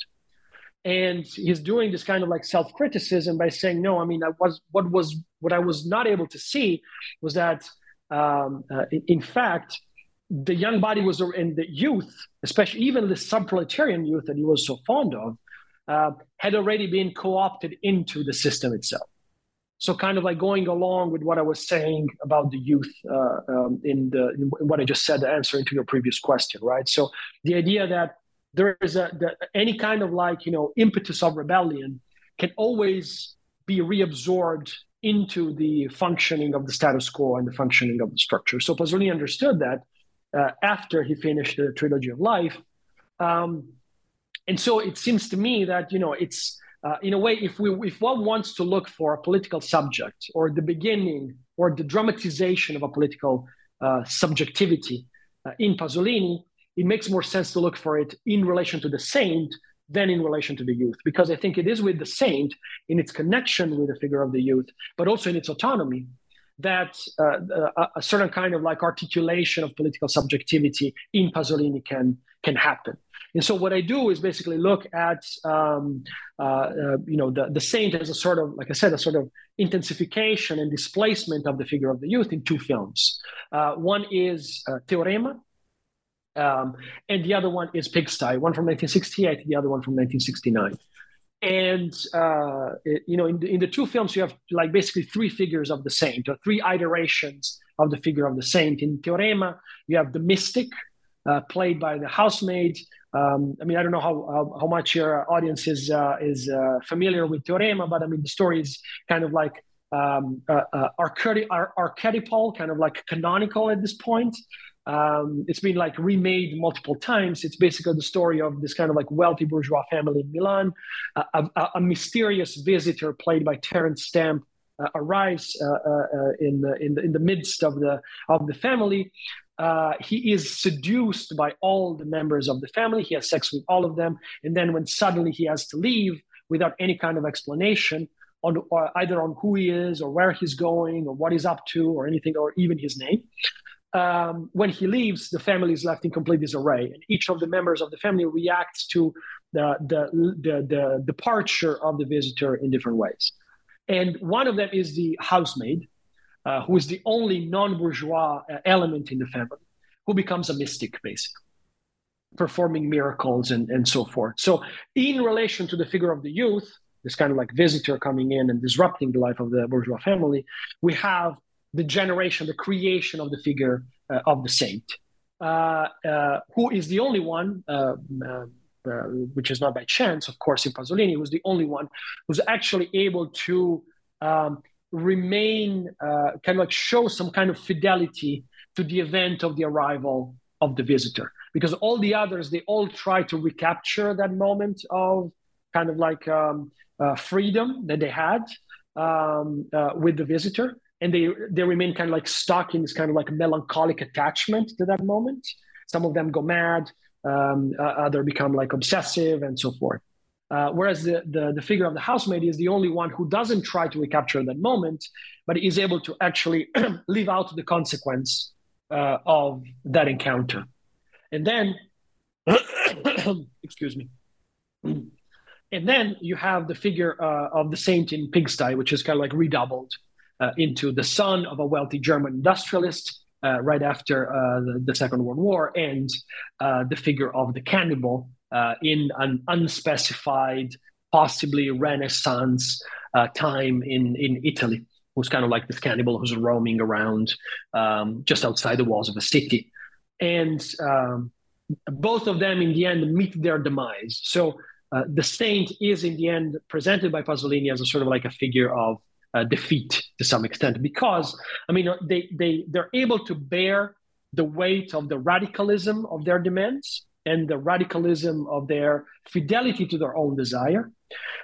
And he's doing this kind of like self-criticism by saying, no, I mean, I was what was what I was not able to see was that um, uh, in fact, the young body was in the youth, especially even the subproletarian youth that he was so fond of, uh, had already been co-opted into the system itself. So, kind of like going along with what I was saying about the youth uh, um, in the in what I just said, answering to your previous question, right? So, the idea that there is a the, any kind of like you know impetus of rebellion can always be reabsorbed into the functioning of the status quo and the functioning of the structure. So Pasolini understood that uh, after he finished the trilogy of life. Um, and so it seems to me that, you know, it's uh, in a way, if we if one wants to look for a political subject or the beginning or the dramatization of a political uh, subjectivity uh, in Pasolini, it makes more sense to look for it in relation to the saint than in relation to the youth, because I think it is with the saint in its connection with the figure of the youth, but also in its autonomy, that uh, a, a, certain kind of like articulation of political subjectivity in Pasolini can can happen. And so what I do is basically look at um, uh, uh, you know the, the saint as a sort of like I said a sort of intensification and displacement of the figure of the youth in two films. Uh, one is uh, Teorema, um, and the other one is Pigsty, one from 1968, the other one from 1969. And uh, it, you know, in the, in the two films, you have like basically three figures of the saint, or three iterations of the figure of the saint. In Teorema, you have the mystic, uh, played by the housemaid. Um, I mean, I don't know how, how, how much your audience is uh, is uh, familiar with Teorema, but I mean, the story is kind of like um, uh, uh, archetypal, kind of like canonical at this point. Um, it's been like remade multiple times. It's basically the story of this kind of like wealthy bourgeois family in Milan. Uh, a, a, mysterious visitor played by Terence Stamp uh, arrives uh, uh, uh in the in the in the midst of the of the family. Uh, he is seduced by all the members of the family. He has sex with all of them, and then when suddenly he has to leave without any kind of explanation on either on who he is or where he's going or what he's up to or anything or even his name um, when he leaves, the family is left in complete disarray, and each of the members of the family reacts to the, the, the, the departure of the visitor in different ways. And one of them is the housemaid, uh, who is the only non bourgeois uh, element in the family, who becomes a mystic, basically, performing miracles and, and so forth. So, in relation to the figure of the youth, this kind of like visitor coming in and disrupting the life of the bourgeois family, we have the generation, the creation of the figure uh, of the saint, uh, uh, who is the only one, uh, which is not by chance, of course, in Pasolini, who's the only one who's actually able to um, remain, uh, kind of like show some kind of fidelity to the event of the arrival of the visitor. Because all the others, they all try to recapture that moment of kind of like um, freedom that they had um, with the visitor and they they remain kind of like stuck in this kind of like melancholic attachment to that moment. Some of them go mad, um, uh, other become like obsessive, and so forth. Uh, whereas the, the, the figure of the housemaid is the only one who doesn't try to recapture that moment, but is able to actually *clears throat* live out the consequence uh, of that encounter. And then, *coughs* excuse me. and then you have the figure uh, of the saint in Pigsty, which is kind of like redoubled uh, into the son of a wealthy German industrialist uh, right after the, the, Second World War, and the figure of the cannibal uh, in an unspecified, possibly Renaissance time in, in Italy, who's kind of like this cannibal who's roaming around um, just outside the walls of a city. And um, both of them, in the end, meet their demise. So uh, the saint is in the end presented by Pasolini as a sort of like a figure of uh, defeat to some extent because I mean they they they're able to bear the weight of the radicalism of their demands and the radicalism of their fidelity to their own desire,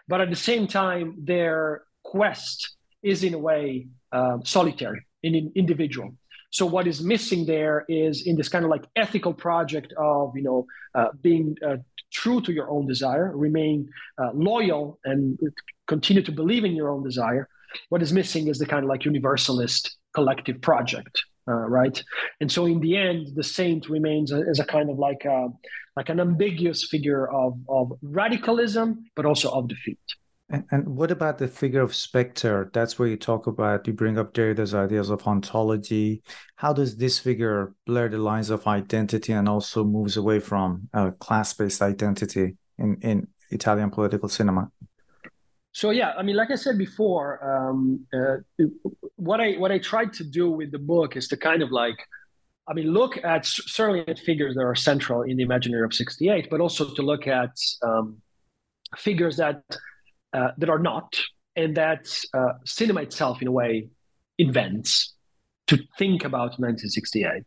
but at the same time their quest is in a way uh, solitary, in, individual. So what is missing there is in this kind of like ethical project of you know uh, being uh, true to your own desire, remain uh, loyal, and continue to believe in your own desire. What is missing is the kind of like universalist collective project, uh, right? And so in the end, the saint remains as a kind of like a, like an ambiguous figure of of radicalism, but also of defeat. And, and what about the figure of Spectre? That's where you talk about, you bring up Derrida's ideas of ontology. How does this figure blur the lines of identity and also moves away from a class based identity in, in Italian political cinema? So yeah, I mean, like I said before, um, uh, what I what I tried to do with the book is to kind of like, I mean, look at certainly at figures that are central in the imaginary of '68, but also to look at um, figures that uh, that are not, and that uh, cinema itself, in a way, invents to think about 1968.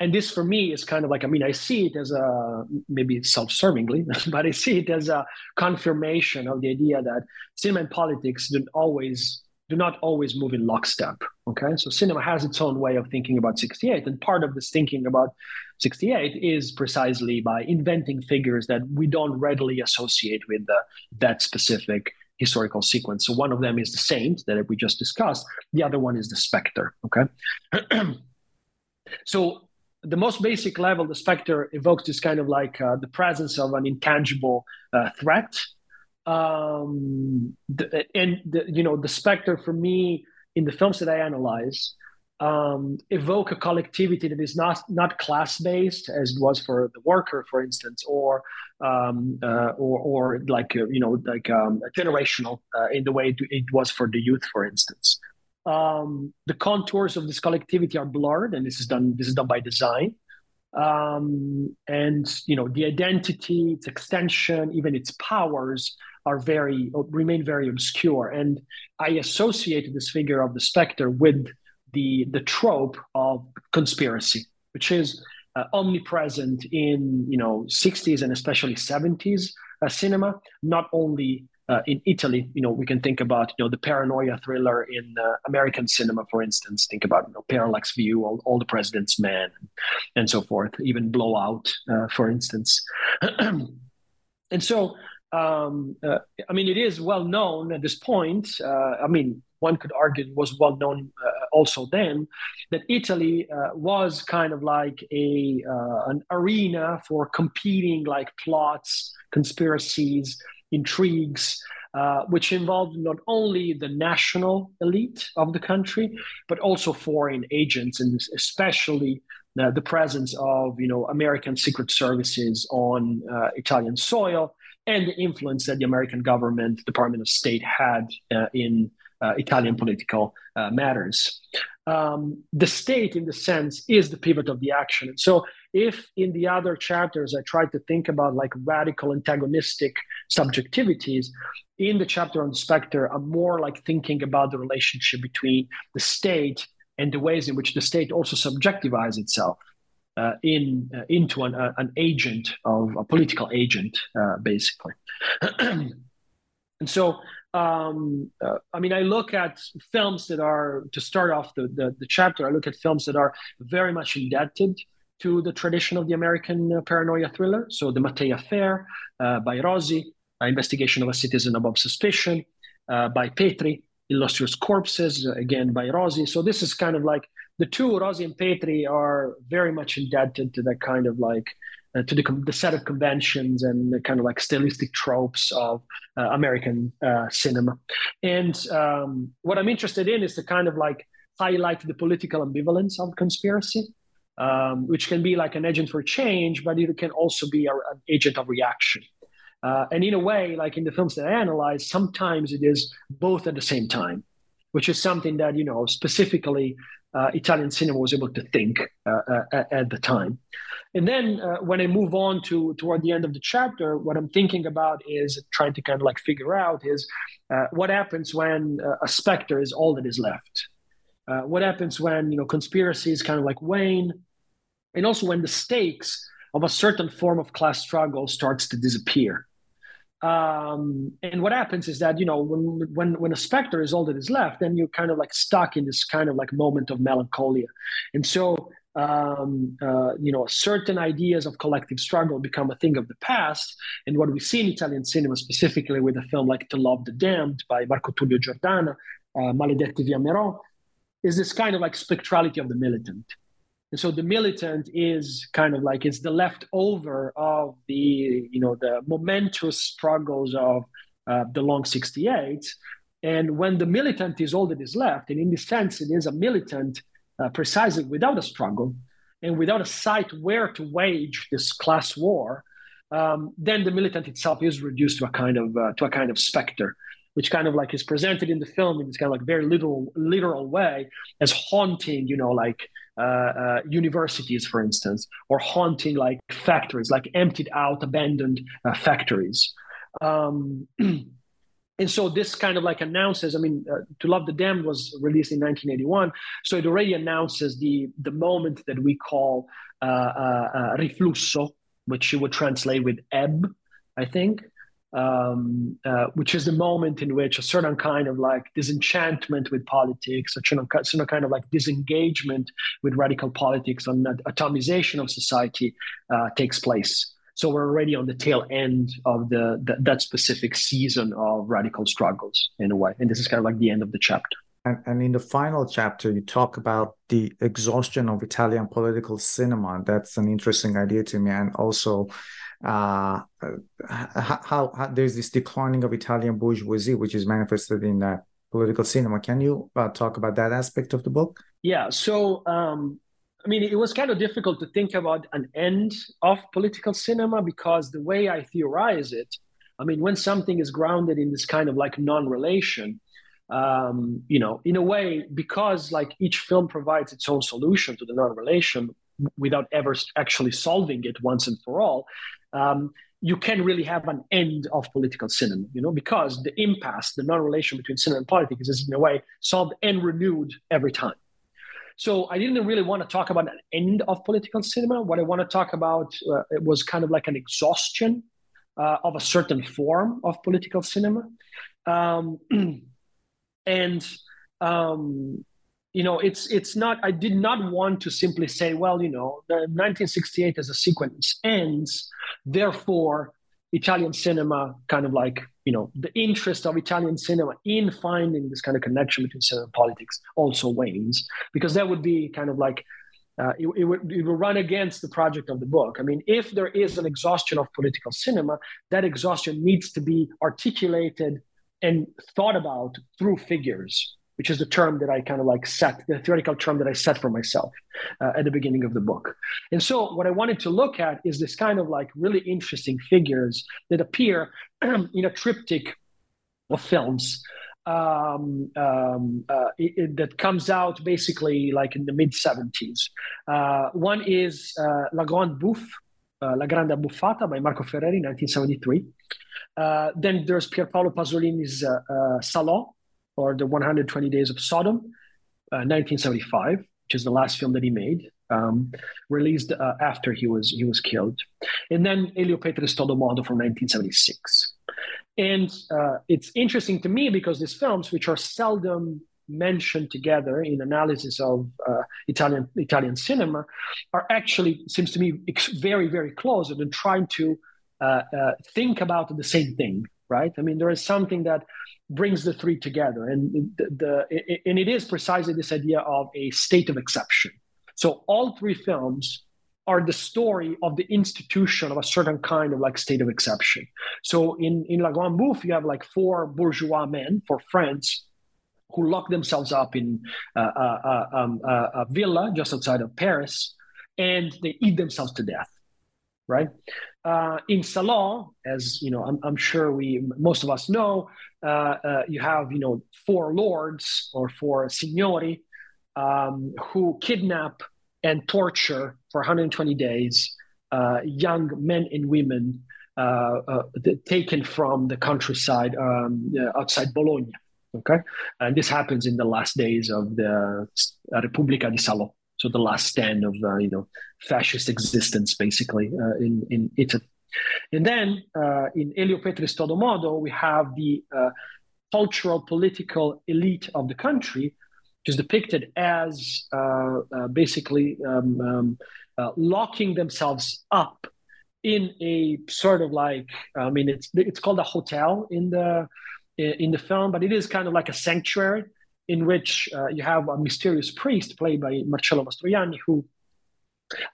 And this, for me, is kind of like I mean, I see it as a maybe self-servingly, *laughs* but I see it as a confirmation of the idea that cinema and politics don't always do not always move in lockstep. Okay, so cinema has its own way of thinking about 68, and part of this thinking about 68 is precisely by inventing figures that we don't readily associate with the, that specific historical sequence. So one of them is the saint that we just discussed. The other one is the specter. Okay, *clears throat* so the most basic level, the specter evokes this kind of like uh, the presence of an intangible uh, threat um, the, and the, you know the specter for me in the films that I analyze um, evoke a collectivity that is not not class based as it was for the worker, for instance, or um, uh, or, or like uh, you know like um, generational uh, in the way it was for the youth, for instance. Um, the contours of this collectivity are blurred, and this is done. This is done by design. Um, and you know the identity, its extension, even its powers are very remain very obscure. And I associated this figure of the specter with the the trope of conspiracy, which is uh, omnipresent in you know 60s and especially 70s uh, cinema, not only uh, in Italy, you know, we can think about you know the paranoia thriller in uh, American cinema, for instance. Think about you know, Parallax View, all, all the President's Men, and so forth. Even Blowout, uh, for instance. *clears throat* and so um, uh, I mean, it is well known at this point. Uh, I mean, one could argue it was well known uh, also then that Italy was kind of like a an arena for competing like plots, conspiracies, intrigues. Uh, which involved not only the national elite of the country, but also foreign agents, and especially the presence of you know American secret services on Italian soil, and the influence that the American government, Department of State had uh, in uh, Italian political uh, matters. Um, the state, in the sense, is the pivot of the action. so, if in the other chapters I tried to think about like radical antagonistic subjectivities, in the chapter on the specter, I'm more like thinking about the relationship between the state and the ways in which the state also subjectivizes itself uh, in uh, into an, uh, an agent of a political agent, uh, basically. *clears throat* and so, um, uh, I mean, I look at films that are to start off the, the, the chapter. I look at films that are very much indebted to the tradition of the American uh, paranoia thriller. So, the Mattei Affair by Rosi, Investigation of a Citizen Above Suspicion by Petri, Illustrious Corpses again by Rosi. So this is kind of like the two, Rosi and Petri, are very much indebted to that kind of like uh, to the, the set of conventions and the kind of like stylistic tropes of uh, American uh, cinema. And um, what I'm interested in is to kind of like highlight the political ambivalence of conspiracy, um, which can be like an agent for change, but it can also be a, an agent of reaction. Uh, and in a way, like in the films that I analyze, sometimes it is both at the same time, which is something that, you know, specifically uh, Italian cinema was able to think at the time. And then uh, when I move on to toward the end of the chapter, what I'm thinking about is trying to kind of like figure out is uh, what happens when a specter is all that is left. what happens when you know conspiracies kind of like wane, and also when the stakes of a certain form of class struggle starts to disappear. Um, and what happens is that you know when when when a specter is all that is left, then you're kind of like stuck in this kind of like moment of melancholia, and so um, uh, you know certain ideas of collective struggle become a thing of the past. And what we see in Italian cinema, specifically with a film like To Love the Damned by Marco Tullio Giordana, uh, Maledetti vi amerò, is this kind of like spectrality of the militant. And so the militant is kind of like it's the leftover of the you know the momentous struggles of uh, the long 68 and when the militant is all that is left and in this sense it is a militant uh, precisely without a struggle and without a site where to wage this class war um, then the militant itself is reduced to a kind of uh, to a kind of specter which kind of like is presented in the film in this kind of like very literal literal way as haunting you know like uh, uh, universities, for instance, or haunting like factories, like emptied out, abandoned uh, factories. Um, *clears throat* and so this kind of like announces i mean uh, to love the damned was released in 1981 so it already announces the the moment that we call uh, uh, uh riflusso which you would translate with ebb i think um, uh, which is the moment in which a certain kind of like disenchantment with politics, a certain, certain kind of like disengagement with radical politics and atomization of society uh, takes place. So we're already on the tail end of the, the, that specific season of radical struggles in a way, and this is kind of like the end of the chapter. And, and in the final chapter, you talk about the exhaustion of Italian political cinema. That's an interesting idea to me, and also uh, how, how, there's this declining of Italian bourgeoisie, which is manifested in uh, political cinema. Can you uh, talk about that aspect of the book? Yeah. So, um, I mean, it was kind of difficult to think about an end of political cinema because the way I theorize it, I mean, when something is grounded in this kind of like non-relation, um, you know, in a way, because like each film provides its own solution to the non-relation without ever actually solving it once and for all, um, you can really have an end of political cinema, you know, because the impasse, the non-relation between cinema and politics is in a way solved and renewed every time. So I didn't really want to talk about an end of political cinema. What I want to talk about uh, was kind of like an exhaustion uh, of a certain form of political cinema, um, *clears throat* and um, you know it's it's not i did not want to simply say well you know the 1968 as a sequence ends therefore italian cinema kind of like you know the interest of italian cinema in finding this kind of connection between cinema and politics also wanes because that would be kind of like uh, it, it, would, it would run against the project of the book. I mean, if there is an exhaustion of political cinema, that exhaustion needs to be articulated and thought about through figures which is the term that I kind of like set, the theoretical term that I set for myself uh, at the beginning of the book. And so, what I wanted to look at is this kind of like really interesting figures that appear *clears throat* in a triptych of films um, um, uh, it, it, that comes out basically like in the mid 70s. Uh, one is uh, La Grande Bouffe, uh, La Grande Abbuffata by Marco Ferreri, 1973. Uh, then there's Pier Paolo Pasolini's Salò, or the 120 Days of Sodom, uh, 1975, which is the last film that he made, um, released uh, after he was he was killed, and then Elio Petri's Todo Modo from 1976. And uh, it's interesting to me because these films, which are seldom mentioned together in analysis of uh, Italian Italian cinema, are actually seems to me very very close and trying to uh, uh, think about the same thing. Right? I mean, there is something that brings the three together. And the, the and it is precisely this idea of a state of exception. So all three films are the story of the institution of a certain kind of like state of exception. So in, in La Grande Bouffe, you have like four bourgeois men, for friends, who lock themselves up in uh, uh, uh um, uh, a villa just outside of Paris, and they eat themselves to death. Right uh, in Salò, as you know, I'm, I'm, sure we most of us know, you have you know four lords or four signori um, who kidnap and torture for 120 days uh, young men and women uh, uh, taken from the countryside um, outside Bologna. Okay, and this happens in the last days of the Repubblica di Salò, so the last stand of uh, you know fascist existence, basically uh, in in Italy. And then uh, in Elio Petri's Todo Modo, we have the cultural political elite of the country is depicted as uh, uh, basically um, um, uh, locking themselves up in a sort of like I mean it's it's called a hotel in the in the film, but it is kind of like a sanctuary in which uh, you have a mysterious priest played by Marcello Mastroianni who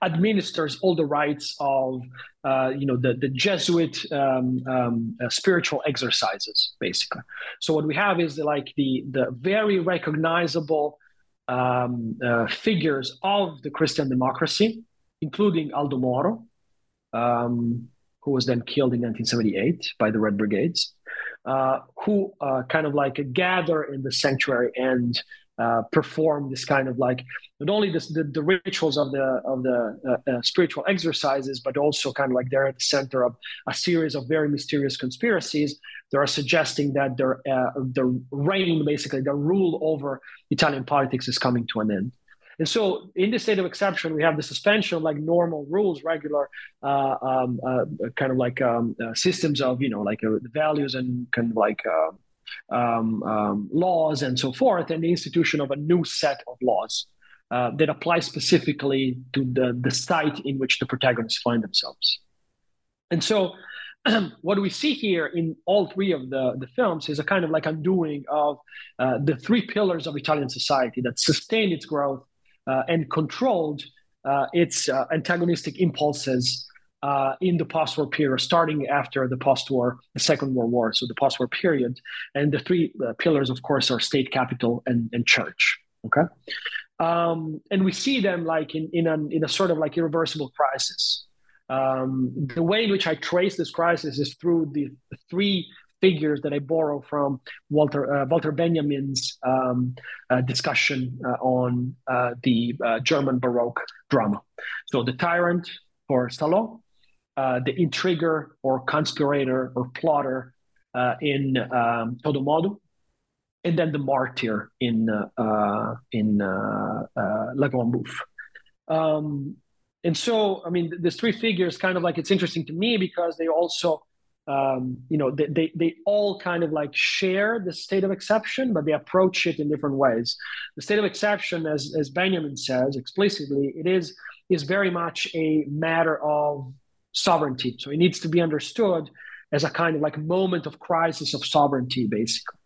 administers all the rites of uh, you know the, the jesuit um, um, uh, spiritual exercises basically. So what we have is the, like the the very recognizable um, uh, figures of the christian democracy including aldo moro um, who was then killed in 1978 by the red brigades uh, who uh, kind of like gather in the sanctuary and uh, perform this kind of like not only this, the, the rituals of the of the uh, uh, spiritual exercises, but also kind of like they're at the center of a series of very mysterious conspiracies that are suggesting that their uh, the reign, basically the rule over Italian politics, is coming to an end. And so, in the state of exception, we have the suspension of like normal rules, regular uh, um, kind of like um, systems of you know like values and kind of like um, um, laws and so forth, and the institution of a new set of laws uh, that apply specifically to the, the site in which the protagonists find themselves. And so, *clears throat* what we see here in all three of the, the films is a kind of like undoing of uh, the three pillars of Italian society that sustained its growth uh, and controlled uh, its uh, antagonistic impulses uh, in the post-war period, starting after the post-war, the Second World War, so the post-war period. And the three uh, pillars, of course, are state, capital, and, and church. Okay, um, and we see them like in in a, in a sort of like irreversible crisis. Um, the way in which I trace this crisis is through the, three figures that I borrow from Walter uh, Walter Benjamin's um, uh, discussion uh, on uh, the uh, German Baroque drama. So the tyrant for Salò, uh, the intriguer or conspirator or plotter uh, in um, Todo Modo, and then the martyr in uh, uh in uh, La Grande Bouffe. Um, and so, I mean, these three figures kind of like it's interesting to me because they also, um, you know, they, they, they all kind of like share the state of exception, but they approach it in different ways. The state of exception, as, as Benjamin says explicitly, it is is very much a matter of sovereignty. So it needs to be understood as a kind of like moment of crisis of sovereignty, basically.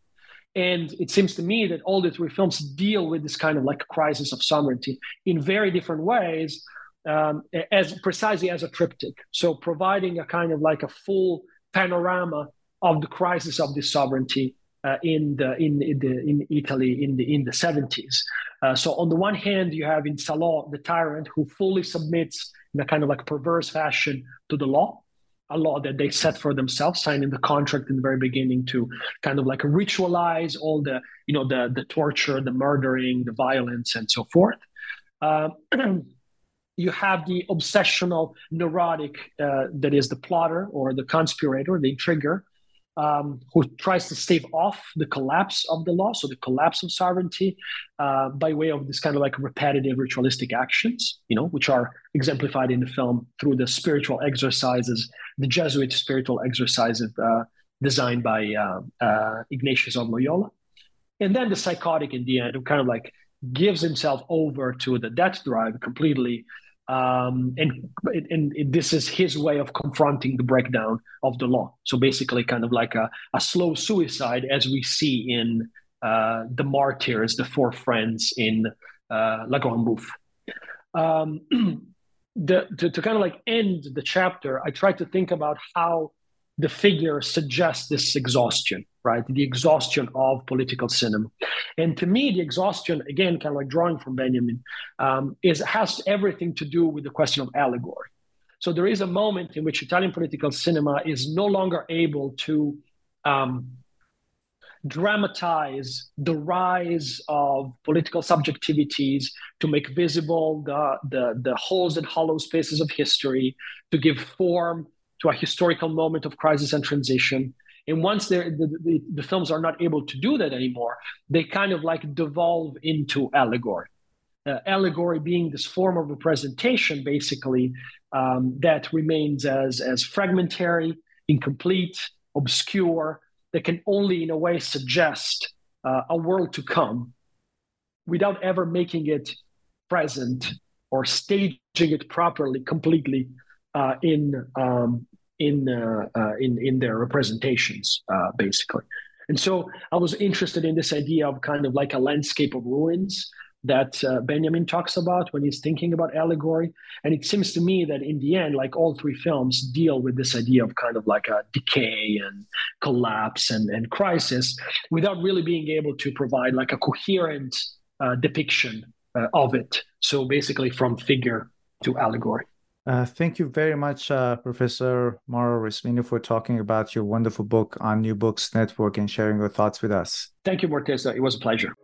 And it seems to me that all the three films deal with this kind of like crisis of sovereignty in very different ways, um, as precisely as a triptych. So providing a kind of like a full panorama of the crisis of this sovereignty uh, in the in, in, the in Italy in the in the 70s. Uh, so on the one hand, you have in Salò the tyrant who fully submits in a kind of like perverse fashion to the law, a law that they set for themselves, signing the contract in the very beginning to kind of like ritualize all the, you know, the the torture, the murdering, the violence, and so forth. Uh, *clears throat* you have the obsessional neurotic uh, that is the plotter or the conspirator, the intriguer, um, who tries to stave off the collapse of the law, so the collapse of sovereignty, uh, by way of this kind of like repetitive ritualistic actions, you know, which are exemplified in the film through the spiritual exercises, the Jesuit spiritual exercises uh, designed by uh, uh Ignatius of Loyola, and then the psychotic in the end, who kind of like gives himself over to the death drive completely um, and, and this is his way of confronting the breakdown of the law. So basically, kind of like a, a slow suicide, as we see in uh, the martyrs, the four friends in uh, La Grande Bouffe. Um, *clears throat* the to, to kind of like end the chapter, I try to think about how the figure suggests this exhaustion, right? The exhaustion of political cinema. And to me, the exhaustion, again, kind of like drawing from Benjamin, um, is has everything to do with the question of allegory. So there is a moment in which Italian political cinema is no longer able to um, dramatize the rise of political subjectivities, to make visible the, the, the holes and hollow spaces of history, to give form to a historical moment of crisis and transition. And once the, the, the, films are not able to do that anymore, they kind of like devolve into allegory. Uh, allegory being this form of representation, basically, um, that remains as, as fragmentary, incomplete, obscure, that can only, in a way, suggest uh, a world to come without ever making it present or staging it properly, completely uh, in um, in, uh, uh, in in their representations, uh, basically. And so I was interested in this idea of kind of like a landscape of ruins that uh, Benjamin talks about when he's thinking about allegory. And it seems to me that in the end, like all three films deal with this idea of kind of like a decay and collapse and, and crisis without really being able to provide like a coherent uh, depiction uh, of it. So basically, from figure to allegory. Uh, thank you very much, uh, Professor Mauro Resmini, for talking about your wonderful book on New Books Network and sharing your thoughts with us. Thank you, Morteza. It was a pleasure.